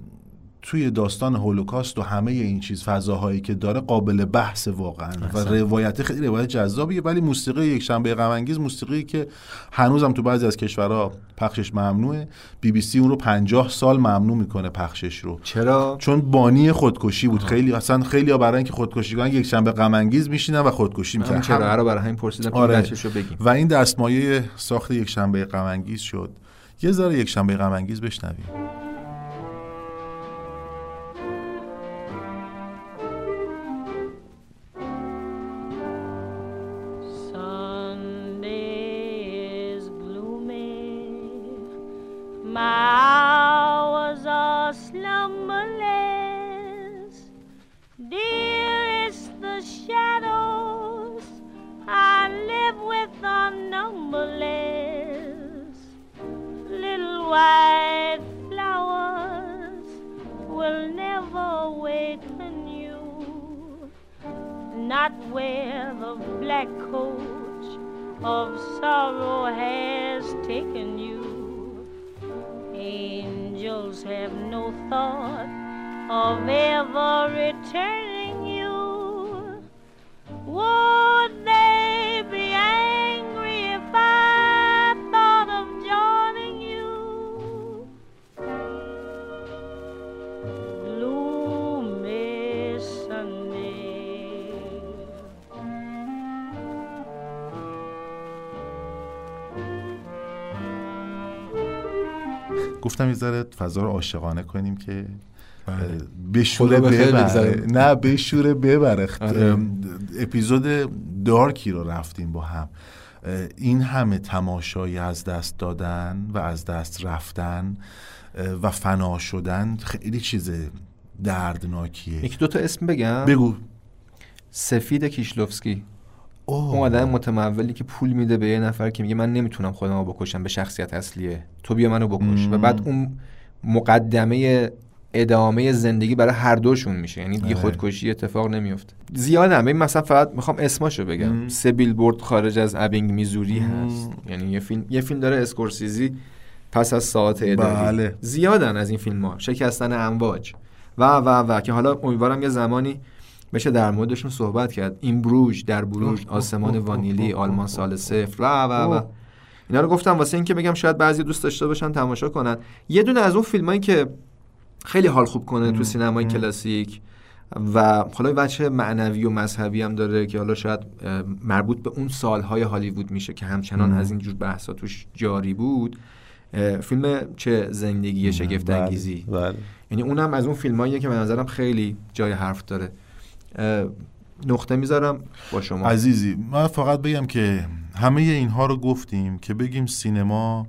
توی داستان هولوکاست و همه این چیز فضاهایی که داره قابل بحث واقعا. و روایت خیلی روایت جذابیه ولی موسیقی یک شنبه غم انگیز موسیقی که هنوزم تو بعضی از کشورها پخشش ممنوعه. بی بی سی اون رو 50 سال ممنوع می‌کنه پخشش رو. چرا؟ چون بانی خودکشی بود. خیلی اصلا خیلی ها برای اینکه خودکشی کنن یک شنبه غم انگیز میشینن و خودکشی می‌کنن چرا؟ رو برای همین پرسیدم آره. بگیم. و این دستمایه ساخت یک شنبه غم انگیز شد. یه ذره یک شنبه غم انگیز بشنویم. گفتم یه ذره فضا رو عاشقانه کنیم که بشوره خیر ببره. نه بشوره ببره. آره. اپیزود دارکی رو رفتیم با هم. این همه تماشایی از دست دادن و از دست رفتن و فنا شدن خیلی چیز دردناکیه. یک دو تا اسم بگم؟ بگو. سفید کیشلوفسکی. اوه. اون آدم متمولی که پول میده به یه نفر که میگه من نمی‌تونم خودم رو بکشم به شخصیت اصلیه. تو بیا منو بکش. و بعد اون مقدمه ادامه زندگی برای هر دوشون میشه. یعنی دیگه آره. خودکشی اتفاق نمیفته زیادم ببین مثلا فقط می‌خوام اسماشو بگم. مم. سه بیلبورد خارج از ابینگ میزوری هست. یعنی یه فیلم یه فیلم داره اسکورسیزی پس از ساعت اداری. بله. زیادن از این فیلم ها شکستن امواج. و و و که حالا امیدوارم یه زمانی بشه در موردشون صحبت کرد. این بروژ در بروژ آسمان وانیلی آلمان سال صفر. و و. اینا رو گفتم واسه اینکه بگم شاید بعضی دوست داشته باشن تماشا کنن. یه دونه از اون فیلمایی که خیلی حال خوب کنه تو سینمای کلاسیک و حالا بچه معنوی و مذهبی هم داره که حالا شاید مربوط به اون سالهای هالیوود میشه که همچنان. از اینجور بحثا توش جاری بود. فیلم چه زندگی شگفت بله، انگیزی بله. یعنی اونم از اون فیلماییه که به نظرم خیلی جای حرف داره. نقطه می‌ذارم با شما. عزیزی من فقط بگم که همه اینها رو گفتیم که بگیم سینما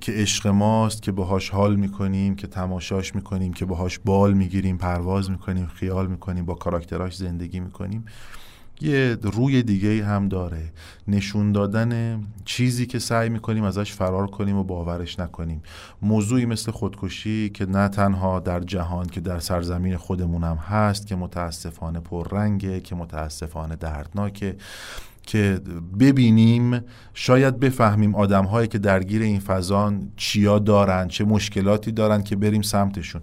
که عشق ماست که باهاش حال می‌کنیم که تماشاش می‌کنیم که باهاش بال می‌گیریم پرواز می‌کنیم خیال می‌کنیم با کاراکتراش زندگی می‌کنیم. یه روی دیگه هم داره. نشون دادن چیزی که سعی می‌کنیم ازش فرار کنیم و باورش نکنیم. موضوعی مثل خودکشی که نه تنها در جهان که در سرزمین خودمون هم هست که متاسفانه پررنگه که متاسفانه دردناکه که ببینیم شاید بفهمیم آدم هایی که درگیر این فضان چیا دارن چه مشکلاتی دارن که بریم سمتشون.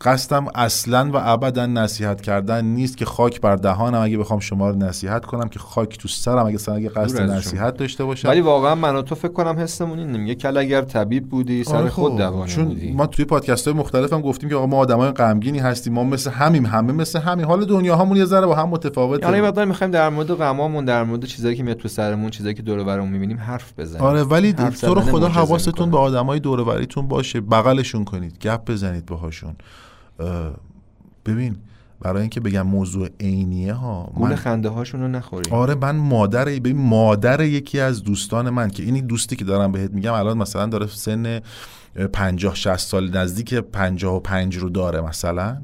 قصدم اصلا و ابدا نصیحت کردن نیست که خاک بر دهانم. اگه بخوام شما رو نصیحت کنم که خاک تو سرم اگه اصلا اگه قصد. نصیحت داشته باشم. ولی واقعا من و تو فکر کنم حسمون اینه. میگه کل اگر طبیب بودی سر آره خود خب، دوانه چون بودی. ما توی پادکست های مختلف هم گفتیم که آقا ما آدمای غمگینی هستیم ما مثل همیم همه مثل همین حال دنیا همون یه ذره با هم متفاوته. یه مقدار می‌خوایم در مورد غمامون در مورد چیزایی که میاد تو سرمون چیزایی که دور و برمون می‌بینیم حرف بزنیم. آره ولی تو رو خدا حواستون. به آدمای دور و بریتون باشه. بغلشون کنید. گپ بزنید اه، ببین برای اینکه بگم موضوع عینیه ها گول من خنده هاشون رو نخوریم. آره من مادر ببین مادر یکی از دوستان من که اینی دوستی که دارم بهت میگم الان مثلا داره سن 50 60 سال نزدیک 55 رو داره مثلا.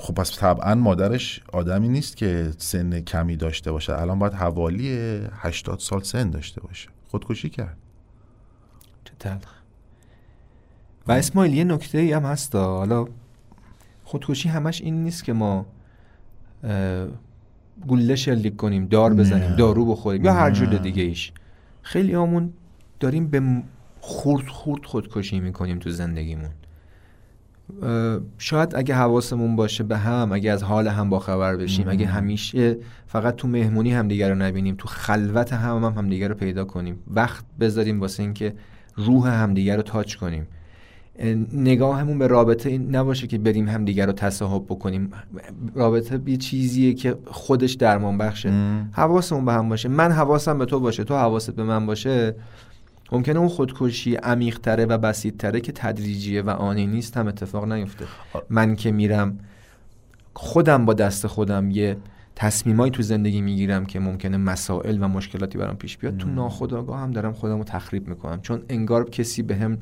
خب پس طبعا مادرش آدمی نیست که سن کمی داشته باشه. الان باید حوالی 80 سال سن داشته باشه. خودکشی کرد. چه تلخ. و اسماعیل یه نکته ای هم هست حالا خودکشی همش این نیست که ما گله شلیک کنیم دار بزنیم نه. دارو بخوریم یا هر جور. دیگه ایش خیلی همون داریم به خورد خورد خودکشی می‌کنیم تو زندگیمون شاید اگه حواسمون باشه به هم اگه از حال هم باخبر بشیم اگه همیشه فقط تو مهمونی همدیگه رو نبینیم تو خلوت هم هم همدیگه رو پیدا کنیم وقت بذاریم واسه اینکه روح همدیگه رو تاچ کنیم نگاهمون به رابطه این نباشه که بریم همدیگه رو تصاحب بکنیم. رابطه یه چیزیه که خودش درمان بخشه. حواسمون به هم باشه. من حواسم به تو باشه تو حواست به من باشه. ممکنه اون خودکشی عمیق‌تره و بسیط‌تره که تدریجیه و آنی نیست هم اتفاق نیفته. من که میرم خودم با دست خودم یه تصمیمایی تو زندگی می‌گیرم که ممکنه مسائل و مشکلاتی برام پیش بیاد. تو ناخودآگاه هم دارم خودم رو تخریب می‌کنم. چون انگار کسی به هم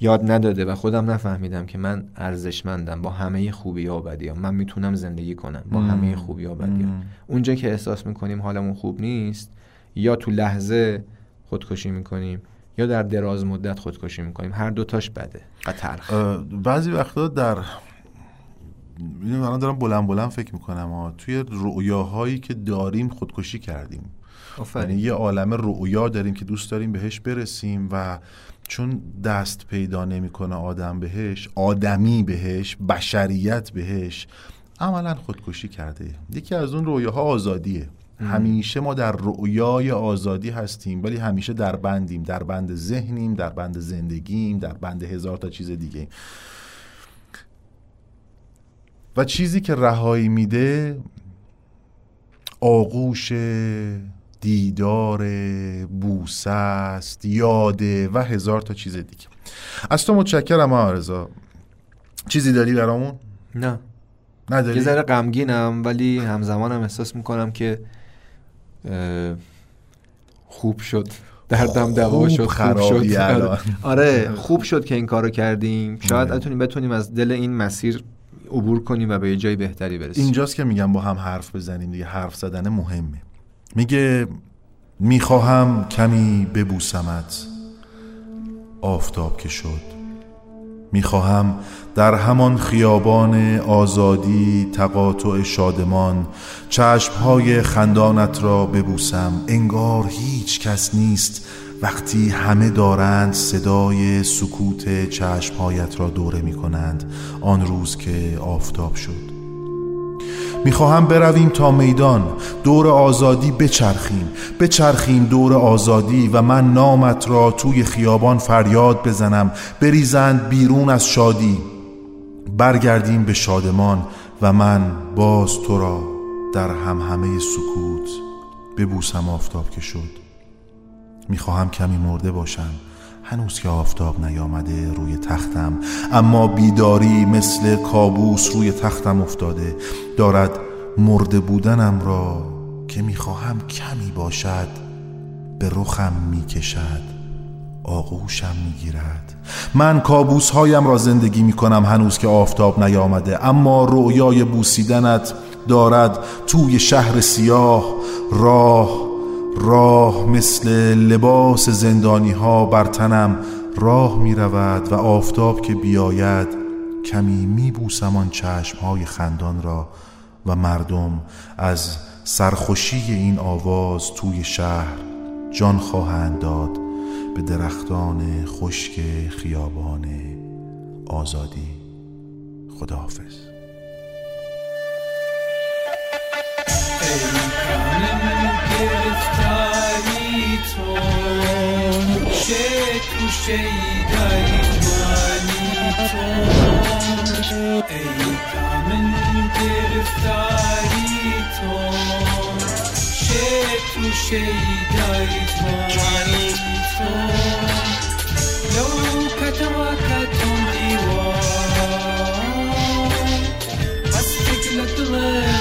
یاد نداده و خودم نفهمیدم که من ارزشمندم با همه خوبی ها و بدی من می‌تونم زندگی کنم با. همه خوبی ها و بدی مم. اونجا که احساس می‌کنیم حالمون خوب نیست یا تو لحظه خودکشی می‌کنیم یا در دراز مدت خودکشی می‌کنیم هر دوتاش بده و تلخ بعضی وقتا در می‌دونی الان دارم بلند بلند فکر می‌کنم ها توی رؤیاهایی که داریم خودکشی کردیم. یعنی یه عالم رؤیا داریم که دوست داریم بهش برسیم و چون دست پیدا نمی‌کنه آدم بهش آدمی بهش بشریت بهش عملا خودکشی کرده. یکی از اون رویاها آزادیه. همیشه ما در رؤیای آزادی هستیم ولی همیشه در بندیم. در بند ذهنیم در بند زندگیم در بند هزار تا چیز دیگه. و چیزی که رهایی میده آغوش دیدار بوسه است یاده و هزار تا چیز دیگه از تو متشکرم آرزا چیزی داری برامون؟ نه نداری؟ یه ذره غمگینم ولی همزمانم احساس می‌کنم که خوب شد دردم دوا شد خوب شد الان. آره. خوب شد که این کارو کردیم شاید. بتونیم بتونیم از دل این مسیر عبور کنیم و به یه جای بهتری برسیم اینجاست که میگم با هم حرف بزنیم دیگه حرف زدن مهمه میگه می‌خواهم کمی ببوسمت. آفتاب که شد. می‌خواهم در همان خیابان آزادی تقاطع شادمان چشمهای خندانت را ببوسم. انگار هیچ کس نیست. وقتی همه دارند صدای سکوت چشمهایت را دوره می کنند آن روز که آفتاب شد. می‌خواهم برویم تا میدان دور آزادی بچرخیم. بچرخیم دور آزادی و من نامت را توی خیابان فریاد بزنم. بریزند بیرون از شادی. برگردیم به شادمان و من باز تو را در همهمه سکوت ببوسم آفتاب که شد. می‌خواهم کمی مرده باشم. هنوز که آفتاب نیامده روی تختم اما بیداری مثل کابوس روی تختم افتاده. دارد مرده بودنم را که می‌خواهم کمی باشد به رخم می‌کشد آغوشم می‌گیرد. من کابوس هایم را زندگی می‌کنم هنوز که آفتاب نیامده اما رویای بوسیدنت دارد توی شهر سیاه راه راه مثل لباس زندانی ها بر تنم راه می رود و آفتاب که بیاید کمی می بوسم آن چشم های خندان را و مردم از سرخوشی این آواز توی شهر جان خواهند داد به درختان خشک خیابان آزادی. خداحافظ. گرفتاری تو شکل شیدای مانی تو ای کامن گرفتاری تو شکل شیدای مانی تو لو کتواکتون دیوار بس فکر دلم